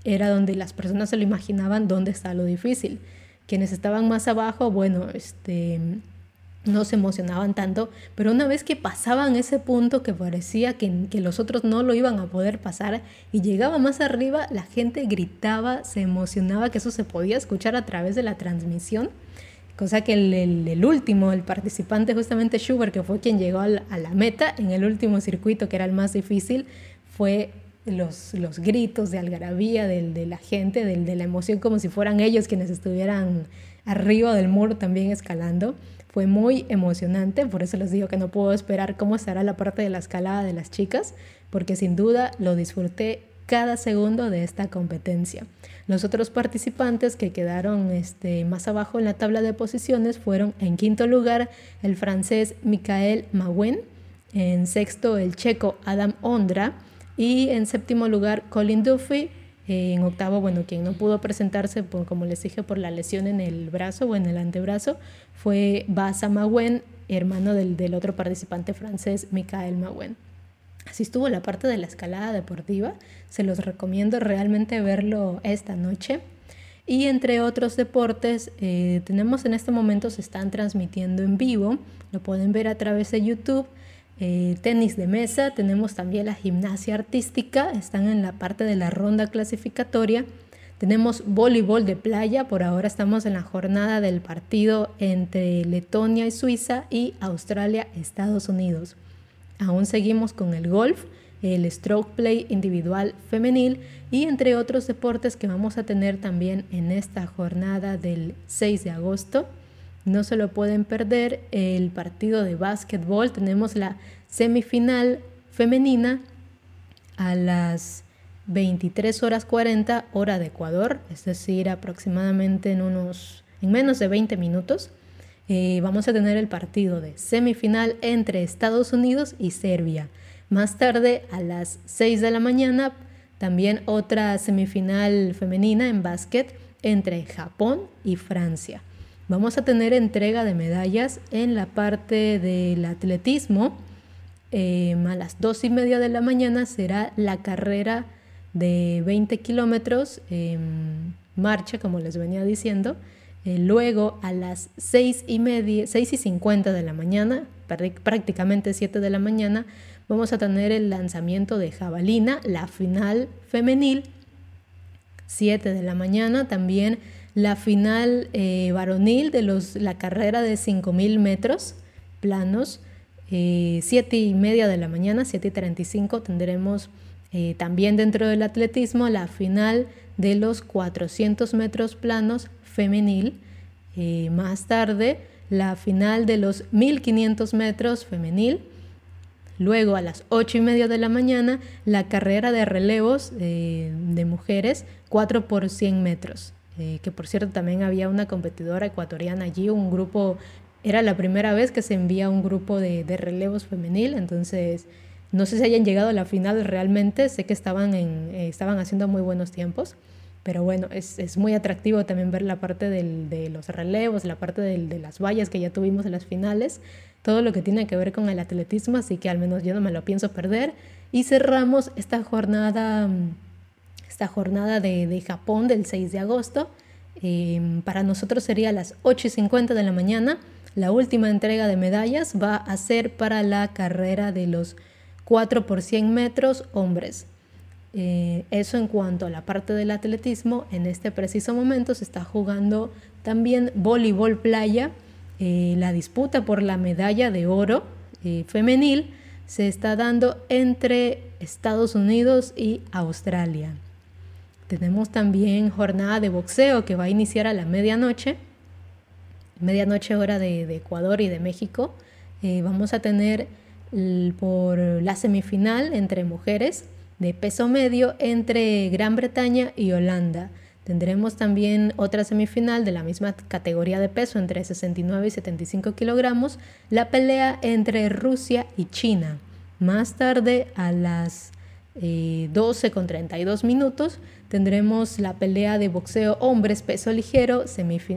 era donde las personas se lo imaginaban dónde está lo difícil. Quienes estaban más abajo, bueno, este no se emocionaban tanto, pero una vez que pasaban ese punto que parecía que, los otros no lo iban a poder pasar y llegaba más arriba, la gente gritaba, se emocionaba, que eso se podía escuchar a través de la transmisión, cosa que el, último, el participante justamente Schubert, que fue quien llegó a la, meta en el último circuito, que era el más difícil, fue los, gritos de algarabía de, la gente, de la emoción, como si fueran ellos quienes estuvieran arriba del muro también escalando. Fue muy emocionante, por eso les digo que no puedo esperar cómo estará la parte de la escalada de las chicas, porque sin duda lo disfruté cada segundo de esta competencia. Los otros participantes que quedaron este, más abajo en la tabla de posiciones fueron en quinto lugar el francés Michael Mawen, en sexto el checo Adam Ondra y en séptimo lugar Colin Duffy en octavo, bueno, quien no pudo presentarse, como les dije, por la lesión en el brazo o en el antebrazo, fue Basa Mawen, hermano del, del otro participante francés, Michael Mawen. Así estuvo la parte de la escalada deportiva. Se los recomiendo realmente verlo esta noche. Y entre otros deportes, eh, tenemos en este momento, se están transmitiendo en vivo. Lo pueden ver a través de YouTube. Eh, tenis de mesa, tenemos también la gimnasia artística, están en la parte de la ronda clasificatoria. Tenemos voleibol de playa, por ahora estamos en la jornada del partido entre Letonia y Suiza y Australia-Estados Unidos. Aún seguimos con el golf, el stroke play individual femenil y entre otros deportes que vamos a tener también en esta jornada del 6 de agosto. No se lo pueden perder el partido de básquetbol. Tenemos la semifinal femenina a las 23 horas 40 hora de Ecuador, es decir, aproximadamente en unos en menos de 20 minutos. Eh, vamos a tener el partido de semifinal entre Estados Unidos y Serbia. Más tarde, a las 6 de la mañana, también otra semifinal femenina en básquet entre Japón y Francia. Vamos a tener entrega de medallas en la parte del atletismo. Em, a las dos y media de la mañana será la carrera de 20 kilómetros en marcha, como les venía diciendo. Eh, luego a las seis y media, seis y 50 de la mañana, prácticamente 7 de la mañana, vamos a tener el lanzamiento de jabalina, la final femenil. 7 de la mañana también la final eh, varonil de los, la carrera de 5.000 metros planos, eh, 7 y media de la mañana, 7 y 35, tendremos eh, también dentro del atletismo la final de los 400 metros planos femenil. Eh, más tarde, la final de los 1500 metros femenil. Luego a las 8 y media de la mañana, la carrera de relevos de mujeres, 4 por 100 metros. Eh, que por cierto también había una competidora ecuatoriana allí, un grupo, era la primera vez que se envía un grupo de, de relevos femenil, entonces no sé si hayan llegado a la final realmente, sé que estaban, en, eh, estaban haciendo muy buenos tiempos, pero bueno, es, es muy atractivo también ver la parte del, de los relevos, la parte del, de las vallas que ya tuvimos en las finales. todo lo que tiene que ver con el atletismo, así que al menos yo no me lo pienso perder. Y cerramos esta jornada, esta jornada de, Japón del 6 de agosto. Em, para nosotros sería las 8 y 50 de la mañana. La última entrega de medallas va a ser para la carrera de los 4 por 100 metros hombres. Eh, eso en cuanto a la parte del atletismo, en este preciso momento se está jugando también voleibol playa. Eh, la disputa por la medalla de oro eh, femenil se está dando entre Estados Unidos y Australia. Tenemos también jornada de boxeo que va a iniciar a la medianoche, medianoche hora de, Ecuador y de México. vamos a tener por la semifinal entre mujeres de peso medio entre Gran Bretaña y Holanda. Tendremos también otra semifinal de la misma categoría de peso entre 69 y 75 kilogramos, la pelea entre Rusia y China. Más tarde, a las 12 eh, con 32 minutos, tendremos la pelea de boxeo hombres peso ligero,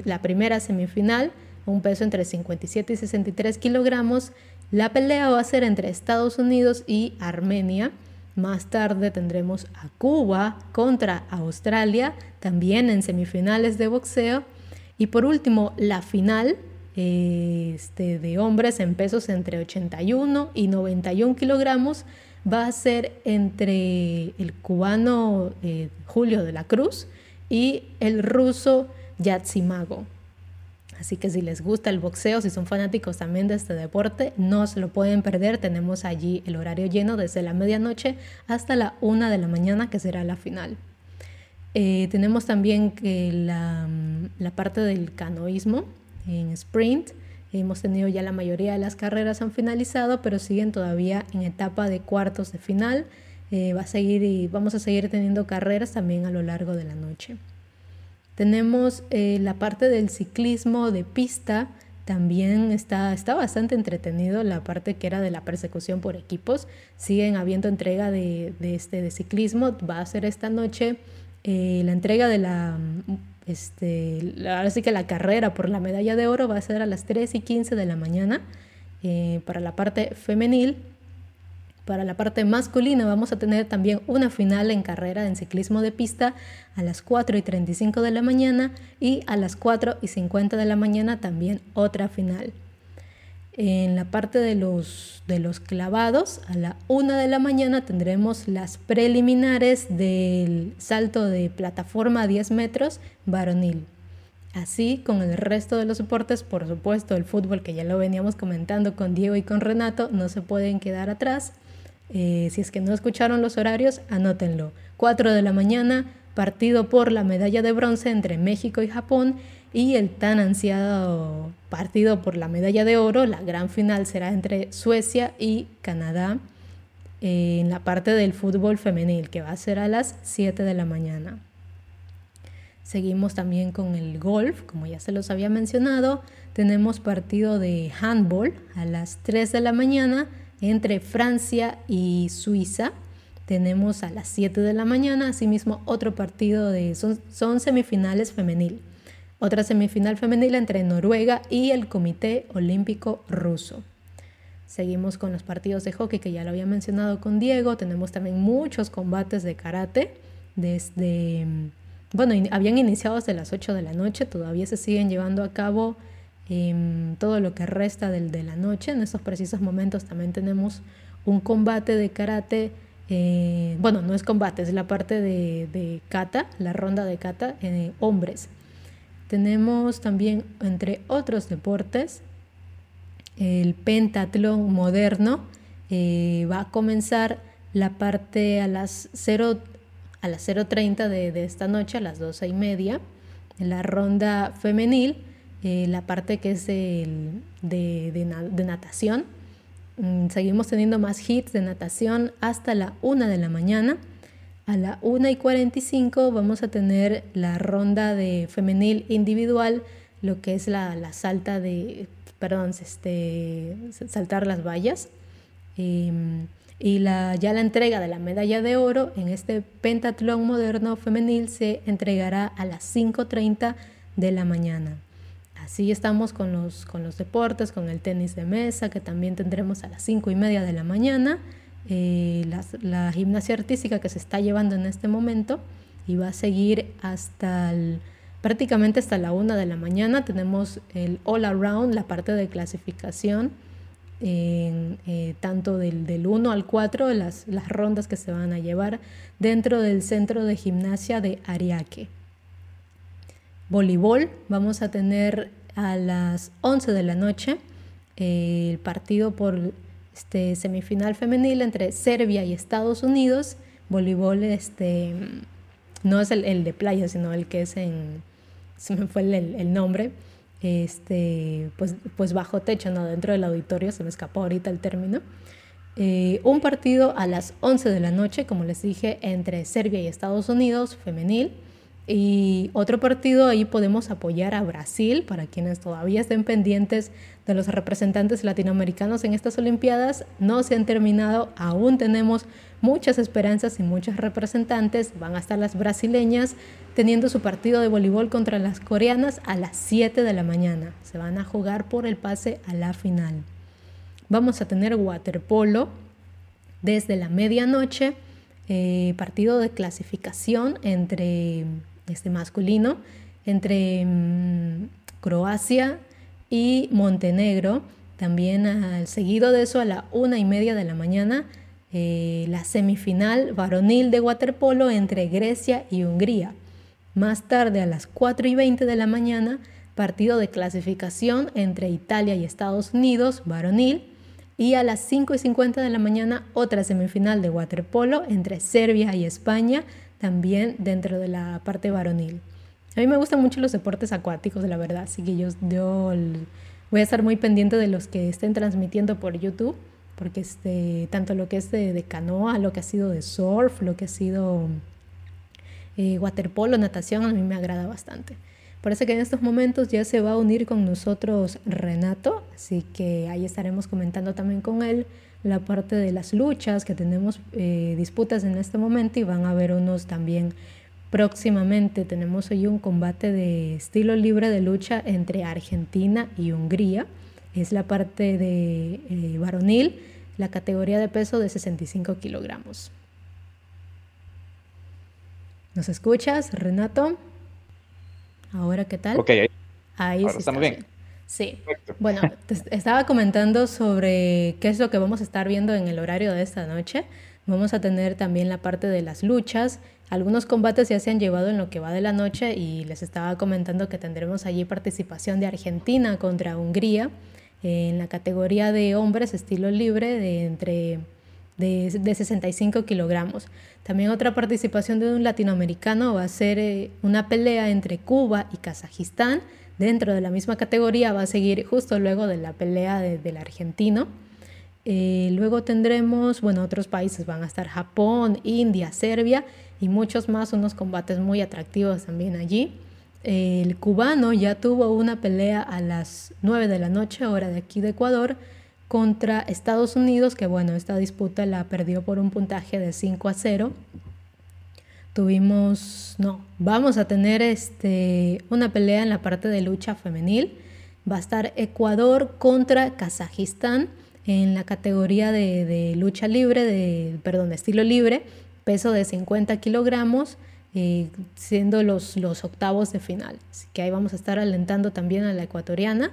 la primera semifinal, un peso entre 57 y 63 kilogramos. La pelea va a ser entre Estados Unidos y Armenia. Más tarde tendremos a Cuba contra Australia, también en semifinales de boxeo. Y por último, la final este, de hombres en pesos entre 81 y 91 kilogramos va a ser entre el cubano eh, Julio de la Cruz y el ruso Yatsimago. Así que si les gusta el boxeo, si son fanáticos también de este deporte, no se lo pueden perder. Tenemos allí el horario lleno desde la medianoche hasta la una de la mañana, que será la final. Eh, tenemos también que la, la, parte del canoísmo en sprint. Hemos tenido ya la mayoría de las carreras han finalizado, pero siguen todavía en etapa de cuartos de final. Eh, va a seguir y vamos a seguir teniendo carreras también a lo largo de la noche. Tenemos eh, la parte del ciclismo de pista, también está, está bastante entretenido la parte que era de la persecución por equipos. Siguen habiendo entrega de, este, de ciclismo. Va a ser esta noche eh, la entrega de la, este, ahora sí que la carrera por la medalla de oro va a ser a las 3 y 15 de la mañana eh, para la parte femenil. Para la parte masculina vamos a tener también una final en carrera en ciclismo de pista a las 4 y 35 de la mañana y a las 4 y 50 de la mañana también otra final. En la parte de los, de los clavados, a la 1 de la mañana tendremos las preliminares del salto de plataforma a 10 metros varonil. Así con el resto de los deportes, por supuesto el fútbol que ya lo veníamos comentando con Diego y con Renato, no se pueden quedar atrás. Eh, si es que no escucharon los horarios, anótenlo. 4 de la mañana, partido por la medalla de bronce entre México y Japón y el tan ansiado partido por la medalla de oro, la gran final será entre Suecia y Canadá eh, en la parte del fútbol femenil, que va a ser a las 7 de la mañana. Seguimos también con el golf, como ya se los había mencionado. Tenemos partido de handball a las 3 de la mañana entre Francia y Suiza. Tenemos a las 7 de la mañana, asimismo otro partido de, son, son semifinales femenil. Otra semifinal femenil entre Noruega y el Comité Olímpico Ruso. Seguimos con los partidos de hockey que ya lo había mencionado con Diego. Tenemos también muchos combates de karate. Desde, bueno, habían iniciado desde las 8 de la noche, todavía se siguen llevando a cabo todo lo que resta del, de la noche. En estos precisos momentos también tenemos un combate de karate. Eh, bueno, no es combate, es la parte de, de kata, la ronda de kata en hombres. Tenemos también, entre otros deportes, el pentatlón moderno. Eh, va a comenzar la parte a las 0 a las 0.30 de, de esta noche, a las 12 y media, la ronda femenil eh, la parte que es de, de, natación. Mm, seguimos teniendo más hits de natación hasta la 1 de la mañana. A la 1 y 45 vamos a tener la ronda de femenil individual, lo que es la, la salta de, perdón, este, saltar las vallas. Em, y la, ya la entrega de la medalla de oro en este pentatlón moderno femenil se entregará a las 5.30 de la mañana. Así estamos con los, con los deportes, con el tenis de mesa, que también tendremos a las 5 y media de la mañana, eh, la, gimnasia artística que se está llevando en este momento y va a seguir hasta prácticamente hasta la 1 de la mañana. Tenemos el all around, la parte de clasificación, eh, tanto del, del, 1 al 4, las, las rondas que se van a llevar dentro del centro de gimnasia de Ariake. Voleibol, vamos a tener a las 11 de la noche eh, el partido por este, semifinal femenil entre Serbia y Estados Unidos. Voleibol este, no es el, de playa, sino el que es en, se me fue el, nombre, este, pues, pues bajo techo, no dentro del auditorio, se me escapó ahorita el término. Eh, un partido a las 11 de la noche, como les dije, entre Serbia y Estados Unidos, femenil. Y otro partido ahí podemos apoyar a Brasil, para quienes todavía estén pendientes de los representantes latinoamericanos en estas Olimpiadas. No se han terminado, aún tenemos muchas esperanzas y muchos representantes. Van a estar las brasileñas teniendo su partido de voleibol contra las coreanas a las 7 de la mañana. Se van a jugar por el pase a la final. Vamos a tener waterpolo desde la medianoche, eh, partido de clasificación entre este masculino, entre mm, Croacia y Montenegro. También al seguido de eso, a la una y media de la mañana, eh, la semifinal varonil de waterpolo entre Grecia y Hungría. Más tarde, a las 4 y 20 de la mañana, partido de clasificación entre Italia y Estados Unidos, varonil. Y a las 5 y 50 de la mañana, otra semifinal de waterpolo entre Serbia y España, también dentro de la parte varonil. A mí me gustan mucho los deportes acuáticos, la verdad, así que yo, voy a estar muy pendiente de los que estén transmitiendo por YouTube, porque este, tanto lo que es de, canoa, lo que ha sido de surf, lo que ha sido eh, waterpolo, natación, a mí me agrada bastante. Parece que en estos momentos ya se va a unir con nosotros Renato, así que ahí estaremos comentando también con él la parte de las luchas, que tenemos eh, disputas en este momento y van a haber unos también próximamente. Tenemos hoy un combate de estilo libre de lucha entre Argentina y Hungría. Es la parte de eh, varonil, la categoría de peso de 65 kilogramos. ¿Nos escuchas, Renato? Ahora, ¿qué tal? Ok, ahí, sí estamos bien. Sí. Bueno, te estaba comentando sobre qué es lo que vamos a estar viendo en el horario de esta noche. Vamos a tener también la parte de las luchas. Algunos combates ya se han llevado en lo que va de la noche y les estaba comentando que tendremos allí participación de Argentina contra Hungría en la categoría de hombres estilo libre de entre de, de 65 kilogramos. También otra participación de un latinoamericano va a ser eh, una pelea entre Cuba y Kazajistán dentro de la misma categoría va a seguir justo luego de la pelea del argentino. Eh, luego tendremos, bueno, otros países van a estar Japón, India, Serbia y muchos más, unos combates muy atractivos también allí. el cubano ya tuvo una pelea a las 9 de la noche, hora de aquí de Ecuador, contra Estados Unidos, que bueno, esta disputa la perdió por un puntaje de 5 a 0. Tuvimos, no, vamos a tener este, una pelea en la parte de lucha femenil. Va a estar Ecuador contra Kazajistán en la categoría de, lucha libre, de, perdón, de estilo libre, peso de 50 kilogramos, eh, siendo los, los octavos de final. Así que ahí vamos a estar alentando también a la ecuatoriana.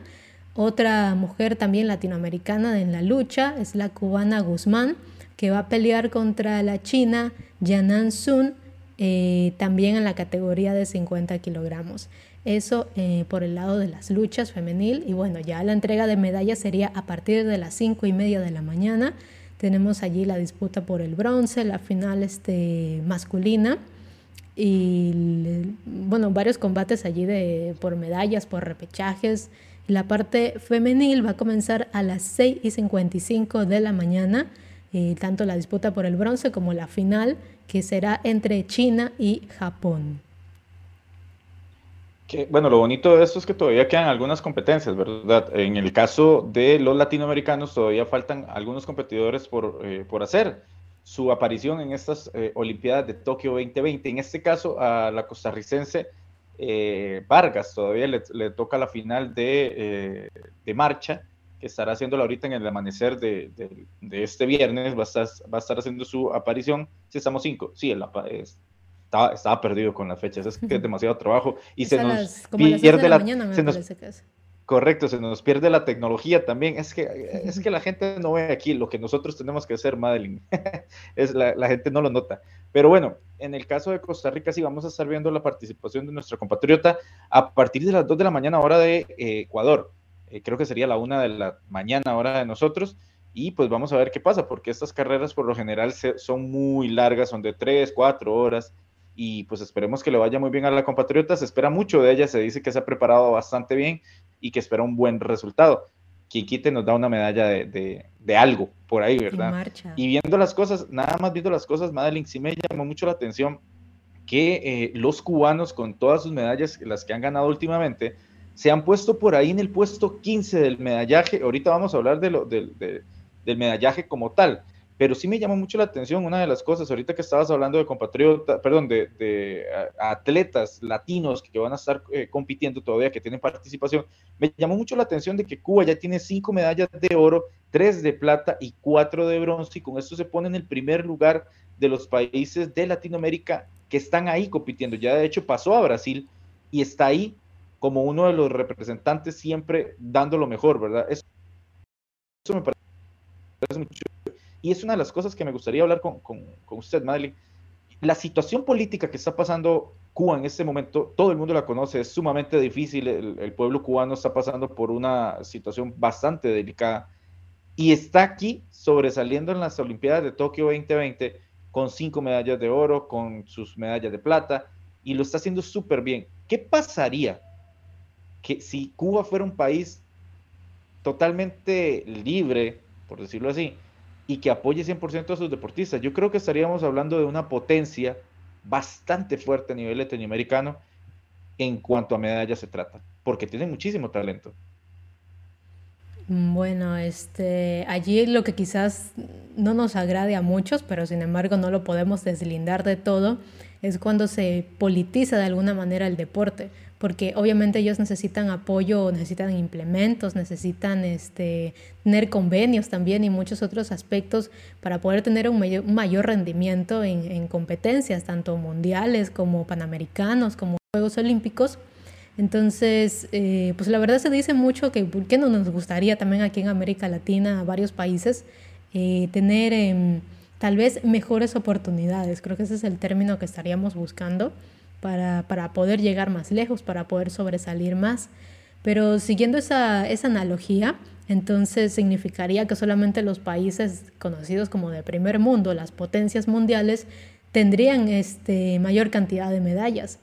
Otra mujer también latinoamericana en la lucha es la cubana Guzmán, que va a pelear contra la china Yanan Sun eh, también en la categoría de 50 kilogramos. Eso eh, por el lado de las luchas femenil. Y bueno, ya la entrega de medallas sería a partir de las 5 y media de la mañana. Tenemos allí la disputa por el bronce, la final este, masculina y bueno, varios combates allí de, por medallas, por repechajes. La parte femenil va a comenzar a las 6 y 55 de la mañana, eh, tanto la disputa por el bronce como la final que será entre China y Japón. Que, bueno, lo bonito de esto es que todavía quedan algunas competencias, ¿verdad? En el caso de los latinoamericanos todavía faltan algunos competidores por, eh, por hacer su aparición en estas eh, Olimpiadas de Tokio 2020. En este caso, a la costarricense eh, Vargas todavía le, toca la final de, de, marcha, que estará haciéndola ahorita en el amanecer de, de, este viernes, va a, estar, va a estar haciendo su aparición. Si estamos cinco, sí, el, estaba, estaba, perdido con las fechas, es que es demasiado trabajo y se nos pierde la, se nos, Correcto, se nos pierde la tecnología también. Es que, es que la gente no ve aquí lo que nosotros tenemos que hacer, Madeline. es la, la, gente no lo nota. Pero bueno, en el caso de Costa Rica sí vamos a estar viendo la participación de nuestro compatriota a partir de las 2 de la mañana hora de eh, Ecuador. Eh, creo que sería la 1 de la mañana hora de nosotros. Y pues vamos a ver qué pasa, porque estas carreras por lo general son muy largas, son de 3, 4 horas y pues esperemos que le vaya muy bien a la compatriota. Se espera mucho de ella, se dice que se ha preparado bastante bien y que espera un buen resultado. Quiquite nos da una medalla de, de, algo por ahí, ¿verdad? Y viendo las cosas, nada más viendo las cosas, Madeline, sí me llamó mucho la atención que eh, los cubanos con todas sus medallas, las que han ganado últimamente, se han puesto por ahí en el puesto 15 del medallaje. Ahorita vamos a hablar de lo, del medallaje como tal, pero sí me llamó mucho la atención una de las cosas, ahorita que estabas hablando de compatriotas, perdón, de, atletas latinos que van a estar eh, compitiendo todavía, que tienen participación, me llamó mucho la atención de que Cuba ya tiene cinco medallas de oro, tres de plata y cuatro de bronce, y con esto se pone en el primer lugar de los países de Latinoamérica que están ahí compitiendo. Ya de hecho pasó a Brasil y está ahí como uno de los representantes siempre dando lo mejor, ¿verdad? Eso, eso me parece mucho y es una de las cosas que me gustaría hablar con, usted, Madeline. La situación política que está pasando Cuba en este momento, todo el mundo la conoce, es sumamente difícil, el, pueblo cubano está pasando por una situación bastante delicada y está aquí sobresaliendo en las Olimpiadas de Tokio 2020 con cinco medallas de oro, con sus medallas de plata y lo está haciendo súper bien. ¿Qué pasaría que si Cuba fuera un país totalmente libre, por decirlo así, y que apoye 100% a sus deportistas. Yo creo que estaríamos hablando de una potencia bastante fuerte a nivel latinoamericano en cuanto a medallas se trata, porque tiene muchísimo talento. Bueno, este, allí lo que quizás no nos agrade a muchos, pero sin embargo no lo podemos deslindar de todo, es cuando se politiza de alguna manera el deporte porque obviamente ellos necesitan apoyo, necesitan implementos, necesitan este, tener convenios también y muchos otros aspectos para poder tener un mayor, rendimiento en, competencias, tanto mundiales como panamericanos, como Juegos Olímpicos. Entonces, eh, pues la verdad se dice mucho que por qué no nos gustaría también aquí en América Latina, varios países, eh, tener em, tal vez mejores oportunidades. Creo que ese es el término que estaríamos buscando para, poder llegar más lejos, para poder sobresalir más. Pero siguiendo esa, esa analogía, entonces significaría que solamente los países conocidos como de primer mundo, las potencias mundiales, tendrían este, mayor cantidad de medallas.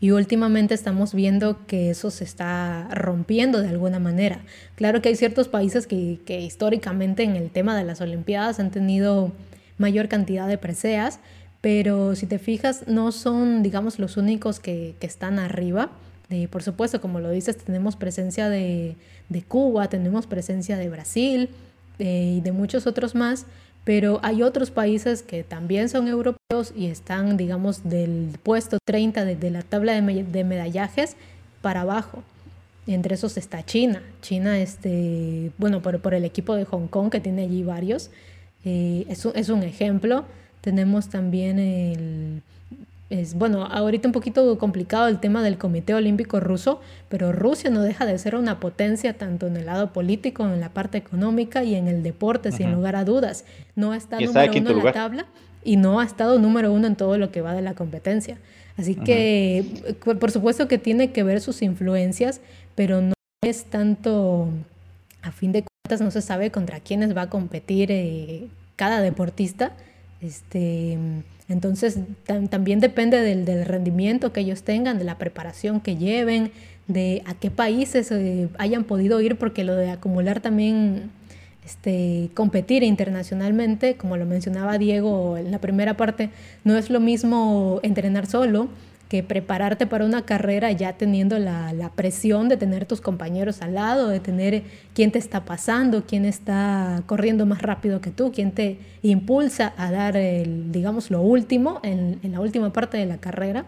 Y últimamente estamos viendo que eso se está rompiendo de alguna manera. Claro que hay ciertos países que, que históricamente en el tema de las Olimpiadas han tenido mayor cantidad de preseas, pero si te fijas, no son, digamos, los únicos que, están arriba. por supuesto, como lo dices, tenemos presencia de, Cuba, tenemos presencia de Brasil eh, y de muchos otros más, pero hay otros países que también son europeos y están, digamos, del puesto 30 de, la tabla de, medallajes para abajo. Entre esos está China. China, este, bueno, por, por el equipo de Hong Kong, que tiene allí varios, eh, es, es un ejemplo. Tenemos también el, es, bueno, ahorita un poquito complicado el tema del Comité Olímpico Ruso, pero Rusia no deja de ser una potencia tanto en el lado político, en la parte económica y en el deporte, sin lugar a dudas. No está número uno en la tabla y no ha estado número uno en todo lo que va de la competencia. Así que, por supuesto que tiene que ver sus influencias, pero no es tanto, a fin de cuentas, no se sabe contra quiénes va a competir eh, cada deportista este, entonces también depende del, rendimiento que ellos tengan, de la preparación que lleven, de a qué países eh, hayan podido ir, porque lo de acumular también, este, competir internacionalmente, como lo mencionaba Diego en la primera parte, no es lo mismo entrenar solo que prepararte para una carrera ya teniendo la, presión de tener tus compañeros al lado, de tener quién te está pasando, quién está corriendo más rápido que tú, quién te impulsa a dar, el, digamos, lo último en, la última parte de la carrera.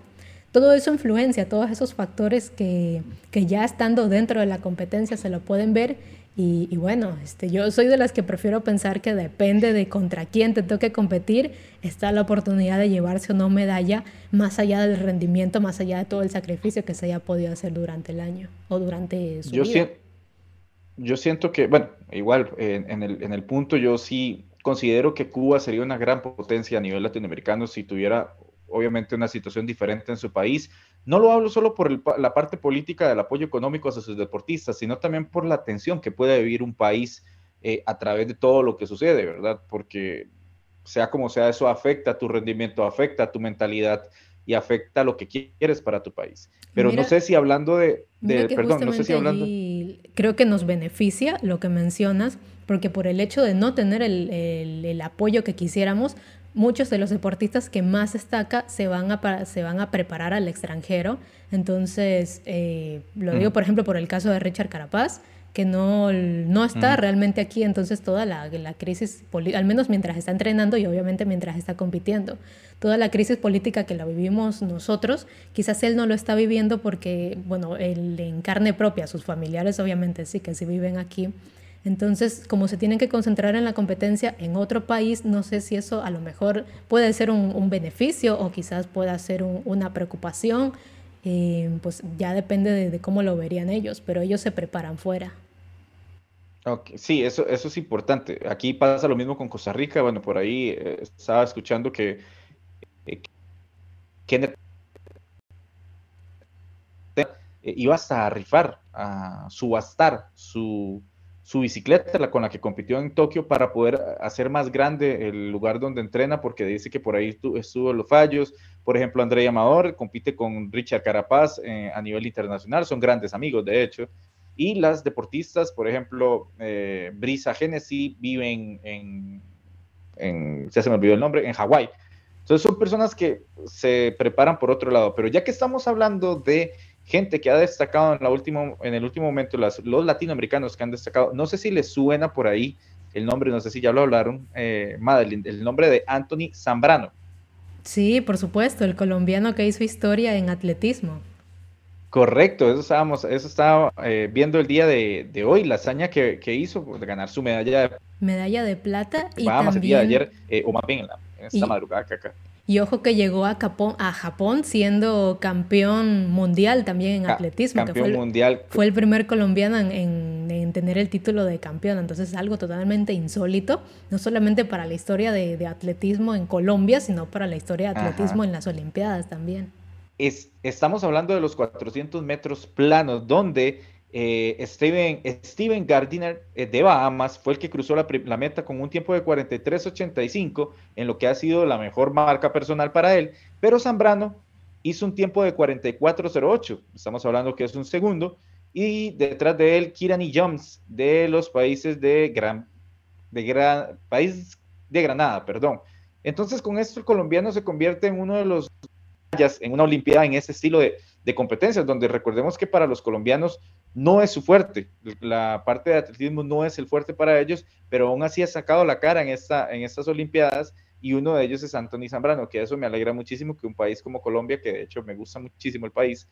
todo eso influencia, todos esos factores que, que ya estando dentro de la competencia se lo pueden ver y, bueno, este, yo soy de las que prefiero pensar que depende de contra quién te toque competir, está la oportunidad de llevarse o no medalla, más allá del rendimiento, más allá de todo el sacrificio que se haya podido hacer durante el año o durante su yo vida. yo siento que, bueno, igual en, el, en el punto yo sí considero que Cuba sería una gran potencia a nivel latinoamericano si tuviera obviamente una situación diferente en su país. No lo hablo solo por la parte política del apoyo económico a sus deportistas, sino también por la tensión que puede vivir un país eh, a través de todo lo que sucede, ¿verdad? Porque sea como sea, eso afecta a tu rendimiento, afecta a tu mentalidad y afecta a lo que quieres para tu país. Pero no sé si hablando de, perdón, no sé si hablando... Creo que nos beneficia lo que mencionas, porque por el hecho de no tener el, el apoyo que quisiéramos, muchos de los deportistas que más destaca se van a, se van a preparar al extranjero. Entonces, eh, lo digo por ejemplo por el caso de Richard Carapaz, que no, no está realmente aquí, entonces toda la, la crisis, al menos mientras está entrenando y obviamente mientras está compitiendo, toda la crisis política que la vivimos nosotros, quizás él no lo está viviendo porque, bueno, él en carne propia, sus familiares obviamente sí que sí viven aquí, entonces, como se tienen que concentrar en la competencia en otro país, no sé si eso a lo mejor puede ser un, beneficio o quizás pueda ser una preocupación, eh, pues ya depende de, cómo lo verían ellos, pero ellos se preparan fuera. Sí, eso, eso es importante. Aquí pasa lo mismo con Costa Rica. Bueno, por ahí eh, estaba escuchando que eh, Kenneth iba a rifar, a subastar su, su bicicleta, la con la que compitió en Tokio, para poder hacer más grande el lugar donde entrena, porque dice que por ahí estuvo los fallos. Por ejemplo, André Amador compite con Richard Carapaz eh, a nivel internacional, son grandes amigos, de hecho. Y las deportistas, por ejemplo, eh, Brisa Genesis, viven en, en, se me olvidó el nombre, en Hawái. Entonces son personas que se preparan por otro lado. Pero ya que estamos hablando de gente que ha destacado en, la última, en el último momento, los latinoamericanos que han destacado, no sé si les suena por ahí el nombre, no sé si ya lo hablaron, eh, Madeline, el nombre de Anthony Zambrano. Sí, por supuesto, el colombiano que hizo historia en atletismo. Correcto, eso estábamos, eso estaba eh, viendo el día de, hoy, la hazaña que, hizo de ganar su medalla de medalla de plata y también... ayer, eh, o más bien en, esta madrugada acá. Y ojo que llegó a Japón, a Japón siendo campeón mundial también en atletismo. Campeón fue el, mundial. Fue el primer colombiano en, tener el título de campeón. Entonces es algo totalmente insólito, no solamente para la historia de, atletismo en Colombia, sino para la historia de atletismo en las Olimpiadas también. Es, estamos hablando de los 400 metros planos, donde eh, Steven, Gardiner eh, de Bahamas fue el que cruzó la, meta con un tiempo de 43.85 en lo que ha sido la mejor marca personal para él, pero Zambrano hizo un tiempo de 44.08, estamos hablando que es un segundo, y detrás de él Kirani Jones de los países de Gran, de Gran, país de Granada, perdón. Entonces con esto el colombiano se convierte en uno de los en una olimpiada en ese estilo de, de competencias, donde recordemos que para los colombianos no es su fuerte. La parte de atletismo no es el fuerte para ellos, pero aún así ha sacado la cara en, esta, en estas Olimpiadas y uno de ellos es Anthony Zambrano, que eso me alegra muchísimo que un país como Colombia, que de hecho me gusta muchísimo el país,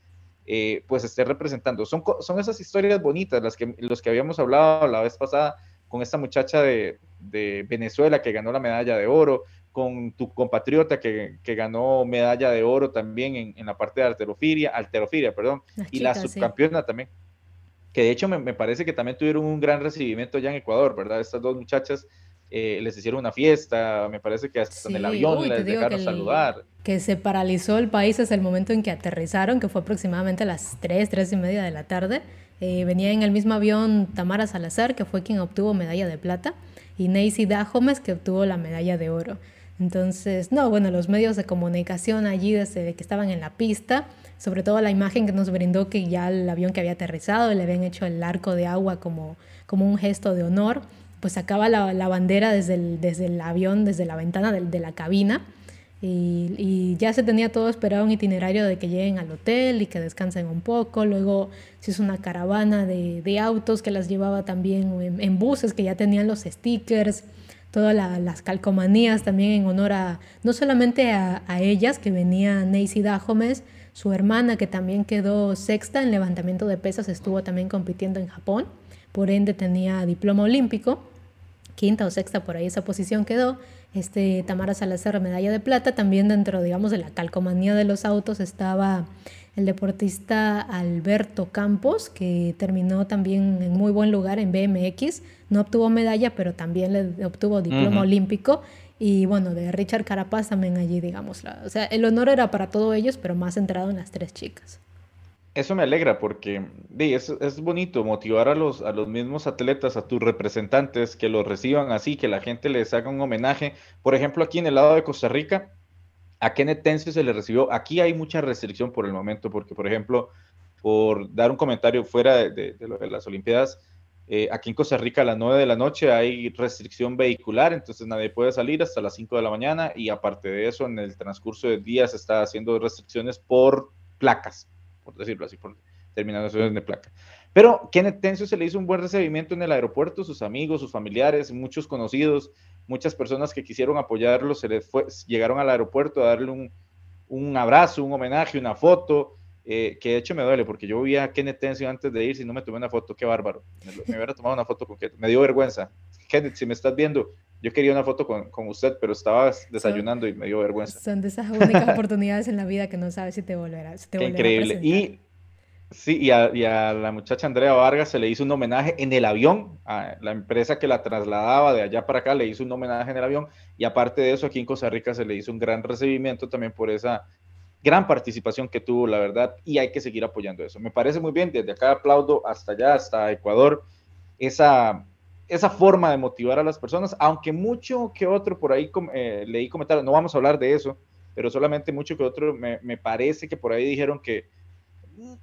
eh, pues esté representando. Son, son esas historias bonitas, las que, los que habíamos hablado la vez pasada con esta muchacha de, de Venezuela que ganó la medalla de oro, con tu compatriota que, que ganó medalla de oro también en, en la parte de alterofilia, alterofilia, perdón, y la subcampeona también que de hecho me, parece que también tuvieron un gran recibimiento ya en Ecuador, ¿verdad? Estas dos muchachas eh, les hicieron una fiesta, me parece que hasta en el avión les dejaron saludar. Que se paralizó el país desde el momento en que aterrizaron, que fue aproximadamente a las 3, 3 y media de la tarde. Eh, venía en el mismo avión Tamara Salazar, que fue quien obtuvo medalla de plata, y Neisy Dahomes, que obtuvo la medalla de oro. Entonces, no, bueno, los medios de comunicación allí desde que estaban en la pista, sobre todo la imagen que nos brindó que ya el avión que había aterrizado le habían hecho el arco de agua como, como un gesto de honor, pues sacaba la, la bandera desde el, desde el avión, desde la ventana de, la cabina. Y, ya se tenía todo esperado un itinerario de que lleguen al hotel y que descansen un poco. Luego se hizo una caravana de, de autos que las llevaba también en, buses que ya tenían los stickers, todas las calcomanías también en honor a no solamente a, a ellas, que venía Nancy Dahomes, Su hermana, que también quedó sexta en levantamiento de pesas, estuvo también compitiendo en Japón, por ende tenía diploma olímpico, quinta o sexta por ahí esa posición quedó. Este, Tamara Salazar, medalla de plata, también dentro, digamos, de la calcomanía de los autos estaba el deportista Alberto Campos, que terminó también en muy buen lugar en BMX. No obtuvo medalla, pero también le obtuvo diploma olímpico. Y bueno, de Richard Carapaz también allí, digamos. o sea, el honor era para todos ellos, pero más centrado en las tres chicas. Eso me alegra porque es, es bonito motivar a los, a los mismos atletas, a tus representantes, que los reciban así, que la gente les haga un homenaje. Por ejemplo, aquí en el lado de Costa Rica, a Kenneth Tencio se le recibió. Aquí hay mucha restricción por el momento, porque, por ejemplo, por dar un comentario fuera de, de, las Olimpiadas, eh, aquí en Costa Rica a las 9 de la noche hay restricción vehicular, entonces nadie puede salir hasta las 5 de la mañana y aparte de eso, en el transcurso de días está haciendo restricciones por placas, por decirlo así, por terminaciones de placa. Pero Kenneth Tencio se le hizo un buen recibimiento en el aeropuerto, sus amigos, sus familiares, muchos conocidos, muchas personas que quisieron apoyarlo se les llegaron al aeropuerto a darle un, un abrazo, un homenaje, una foto, eh, que de hecho me duele porque yo vi a Kenneth Tencio antes de ir y no me tomé una foto, qué bárbaro. Me, hubiera tomado una foto con Kenneth, me dio vergüenza. Kenneth, si me estás viendo, yo quería una foto con, con usted, pero estaba desayunando y me dio vergüenza. Son de esas únicas oportunidades en la vida que no sabes si te volverá, si te Increíble. y Sí, y a, la muchacha Andrea Vargas se le hizo un homenaje en el avión, a la empresa que la trasladaba de allá para acá le hizo un homenaje en el avión, y aparte de eso, aquí en Costa Rica se le hizo un gran recibimiento también por esa gran participación que tuvo, la verdad, y hay que seguir apoyando eso. Me parece muy bien, desde acá aplaudo hasta allá, hasta Ecuador, esa, esa forma de motivar a las personas, aunque mucho que otro por ahí eh, leí comentarios, no vamos a hablar de eso, pero solamente mucho que otro me, me parece que por ahí dijeron que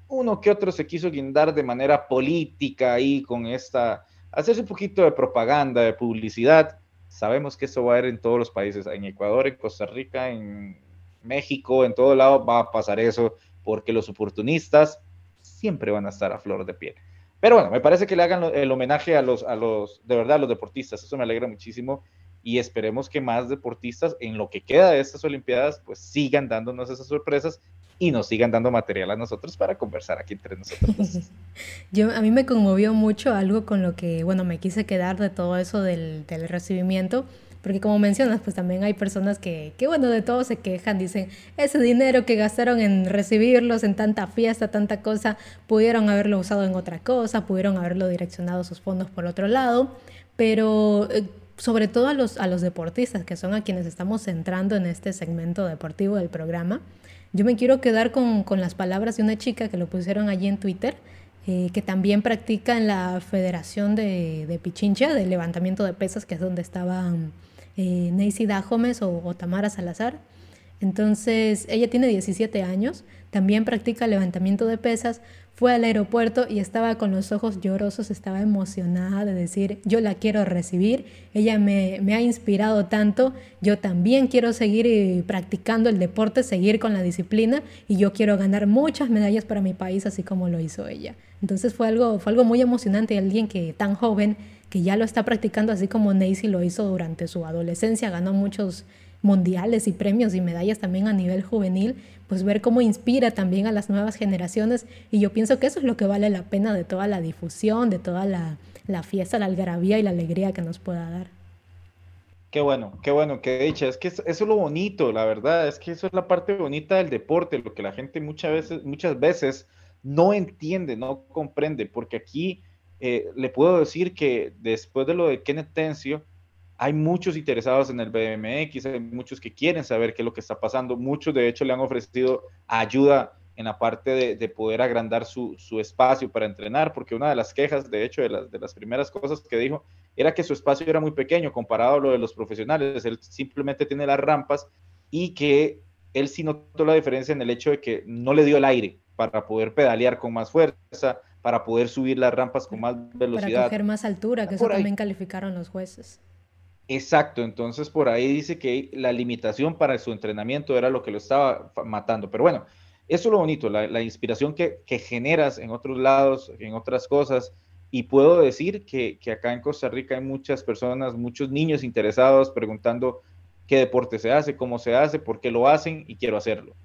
uno que otro se quiso guindar de manera política ahí con esta, hacerse un poquito de propaganda, de publicidad. Sabemos que eso va a ir en todos los países, en Ecuador, en Costa Rica, en México, en todo lado va a pasar eso, porque los oportunistas siempre van a estar a flor de piel. Pero bueno, me parece que le hagan el homenaje a los, a los, de verdad, a los deportistas. Eso me alegra muchísimo y esperemos que más deportistas en lo que queda de estas Olimpiadas pues sigan dándonos esas sorpresas y nos sigan dando material a nosotros para conversar aquí entre nosotros. Yo, a mí me conmovió mucho algo con lo que, bueno, me quise quedar de todo eso del, del recibimiento, porque como mencionas, pues también hay personas que, que, bueno, de todo se quejan, dicen, ese dinero que gastaron en recibirlos, en tanta fiesta, tanta cosa, pudieron haberlo usado en otra cosa, pudieron haberlo direccionado sus fondos por otro lado, pero... Eh, sobre todo a los, a los deportistas, que son a quienes estamos centrando en este segmento deportivo del programa, yo me quiero quedar con, con las palabras de una chica que lo pusieron allí en Twitter, eh, que también practica en la Federación de, de, Pichincha, de levantamiento de pesas, que es donde estaban eh, Neisy Dajomes o, o Tamara Salazar. Entonces, ella tiene 17 años, también practica levantamiento de pesas, fue al aeropuerto y estaba con los ojos llorosos, estaba emocionada de decir, yo la quiero recibir, ella me, ha inspirado tanto, yo también quiero seguir eh, practicando el deporte, seguir con la disciplina y yo quiero ganar muchas medallas para mi país así como lo hizo ella. Entonces fue algo, fue algo muy emocionante, alguien que tan joven, que ya lo está practicando así como Nacy lo hizo durante su adolescencia, ganó muchos mundiales y premios y medallas también a nivel juvenil pues ver cómo inspira también a las nuevas generaciones y yo pienso que eso es lo que vale la pena de toda la difusión, de toda la, la fiesta, la algarabía y la alegría que nos pueda dar. Qué bueno, qué bueno, qué dicha. Es que eso, es lo bonito, la verdad, es que eso es la parte bonita del deporte, lo que la gente muchas veces, muchas veces no entiende, no comprende, porque aquí eh, le puedo decir que después de lo de Kenneth Tencio, hay muchos interesados en el BMX, hay muchos que quieren saber qué es lo que está pasando, muchos de hecho le han ofrecido ayuda en la parte de, poder agrandar su, espacio para entrenar, porque una de las quejas, de hecho, de las, de las primeras cosas que dijo, era que su espacio era muy pequeño comparado a lo de los profesionales, él simplemente tiene las rampas y que él sí notó la diferencia en el hecho de que no le dio el aire para poder pedalear con más fuerza, para poder subir las rampas con más velocidad. Para coger más altura, que eso también calificaron los jueces. Exacto, entonces por ahí dice que la limitación para su entrenamiento era lo que lo estaba matando. Pero bueno, eso es lo bonito, la, inspiración que, generas en otros lados, en otras cosas. Y puedo decir que, acá en Costa Rica hay muchas personas, muchos niños interesados preguntando qué deporte se hace, cómo se hace, por qué lo hacen y quiero hacerlo.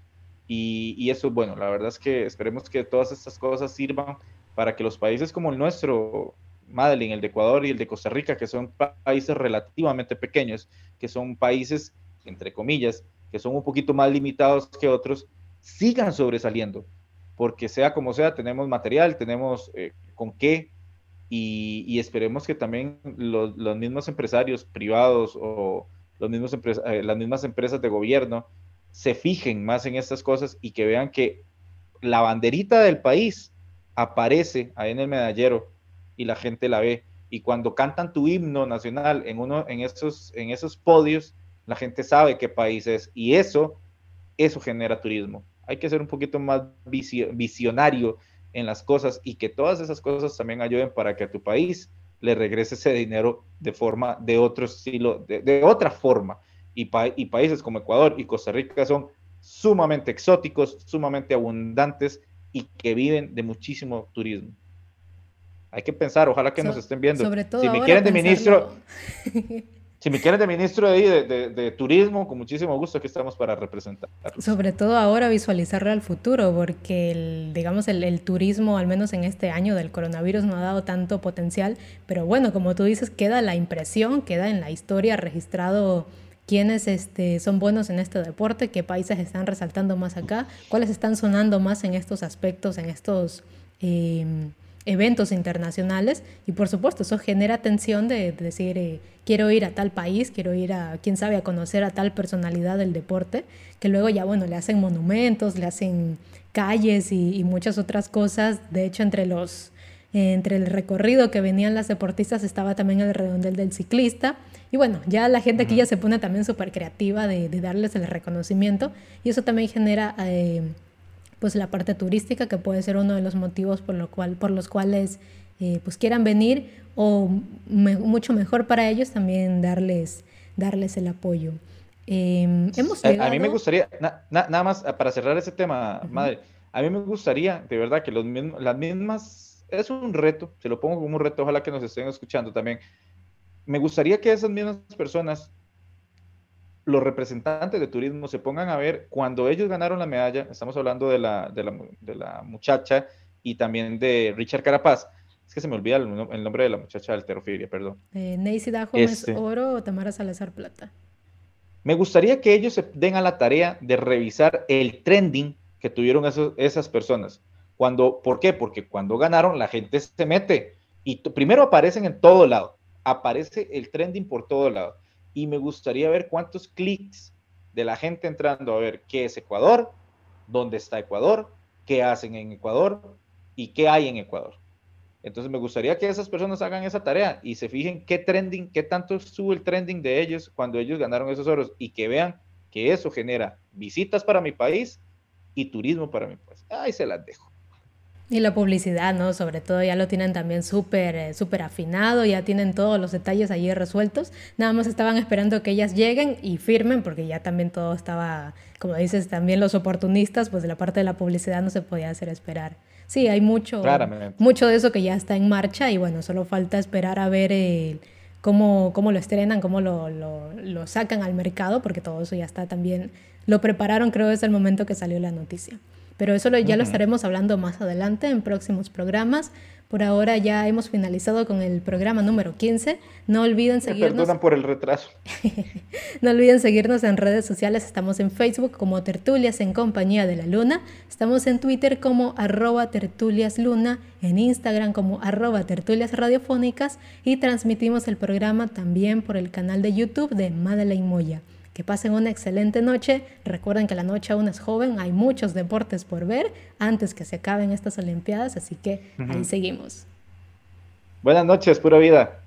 Y, eso es bueno. La verdad es que esperemos que todas estas cosas sirvan para que los países como el nuestro, Madeline, el de Ecuador y el de Costa Rica, que son países relativamente pequeños, que son países, entre comillas, que son un poquito más limitados que otros, sigan sobresaliendo, porque sea como sea, tenemos material, tenemos eh, con qué, y, esperemos que también los, mismos empresarios privados o los mismos eh, las mismas empresas de gobierno se fijen más en estas cosas y que vean que la banderita del país aparece ahí en el medallero y la gente la ve. Y cuando cantan tu himno nacional en uno en esos, en esos podios, la gente sabe qué país es. Y eso, eso genera turismo. Hay que ser un poquito más visionario en las cosas y que todas esas cosas también ayuden para que a tu país le regrese ese dinero de forma, de otro estilo, de, otra forma. Y, y países como Ecuador y Costa Rica son sumamente exóticos, sumamente abundantes y que viven de muchísimo turismo. Hay que pensar, ojalá que nos estén viendo. Sobre todo si me quieren de ministro, si me quieren de ministro de, de, turismo, con muchísimo gusto aquí estamos para representar. Sobre todo ahora visualizarlo al futuro, porque el, digamos el, el, turismo, al menos en este año del coronavirus, no ha dado tanto potencial, pero bueno, como tú dices, queda la impresión, queda en la historia registrado quiénes este, son buenos en este deporte, qué países están resaltando más acá, cuáles están sonando más en estos aspectos, en estos em, eventos internacionales. Y por supuesto, eso genera atención de, decir, eh, quiero ir a tal país, quiero ir a, quién sabe, a conocer a tal personalidad del deporte, que luego ya, bueno, le hacen monumentos, le hacen calles y, y muchas otras cosas. De hecho, entre los entre el recorrido que venían las deportistas estaba también el redondel del ciclista. Y bueno, ya la gente aquí ya se pone también súper creativa de, darles el reconocimiento y eso también genera eh, pues la parte turística que puede ser uno de los motivos por, lo cual, por los cuales eh, pues quieran venir o mucho mejor para ellos también darles, darles el apoyo. Em, hemos a, mí me gustaría, nada más para cerrar ese tema, madre, a mí me gustaría de verdad que los las mismas, es un reto, se lo pongo como un reto, ojalá que nos estén escuchando también, me gustaría que esas mismas personas, los representantes de turismo, se pongan a ver cuando ellos ganaron la medalla, estamos hablando de la, de la, muchacha y también de Richard Carapaz, es que se me olvida el, nombre de la muchacha alterofilia, perdón. Eh, Dajo es este. oro o Tamara Salazar plata. Me gustaría que ellos se den a la tarea de revisar el trending que tuvieron esas personas. Cuando, ¿Por qué? Porque cuando ganaron la gente se mete y primero aparecen en todo lado aparece el trending por todo lado. Y me gustaría ver cuántos clics de la gente entrando a ver qué es Ecuador, dónde está Ecuador, qué hacen en Ecuador y qué hay en Ecuador. Entonces me gustaría que esas personas hagan esa tarea y se fijen qué trending, qué tanto sube el trending de ellos cuando ellos ganaron esos oros y que vean que eso genera visitas para mi país y turismo para mi país. Ahí se las dejo. Y la publicidad, ¿no? Sobre todo ya lo tienen también súper eh, súper afinado, ya tienen todos los detalles allí resueltos. Nada más estaban esperando que ellas lleguen y firmen, porque ya también todo estaba, como dices, también los oportunistas, pues de la parte de la publicidad no se podía hacer esperar. Sí, hay mucho, mucho de eso que ya está en marcha y bueno, solo falta esperar a ver eh, cómo, cómo lo estrenan, cómo lo, lo, lo sacan al mercado, porque todo eso ya está también, lo prepararon creo desde el momento que salió la noticia. Pero eso ya lo estaremos hablando más adelante en próximos programas. Por ahora ya hemos finalizado con el programa número 15. No olviden seguirnos. Perdonan por el retraso. no olviden seguirnos en redes sociales. Estamos en Facebook como Tertulias en Compañía de la Luna. Estamos en Twitter como arroba tertulias luna. En Instagram como arroba tertulias radiofónicas. Y transmitimos el programa también por el canal de YouTube de Madeleine Moya. Que pasen una excelente noche. Recuerden que la noche aún es joven, hay muchos deportes por ver antes que se acaben estas Olimpiadas, así que ahí seguimos. Buenas noches, pura vida.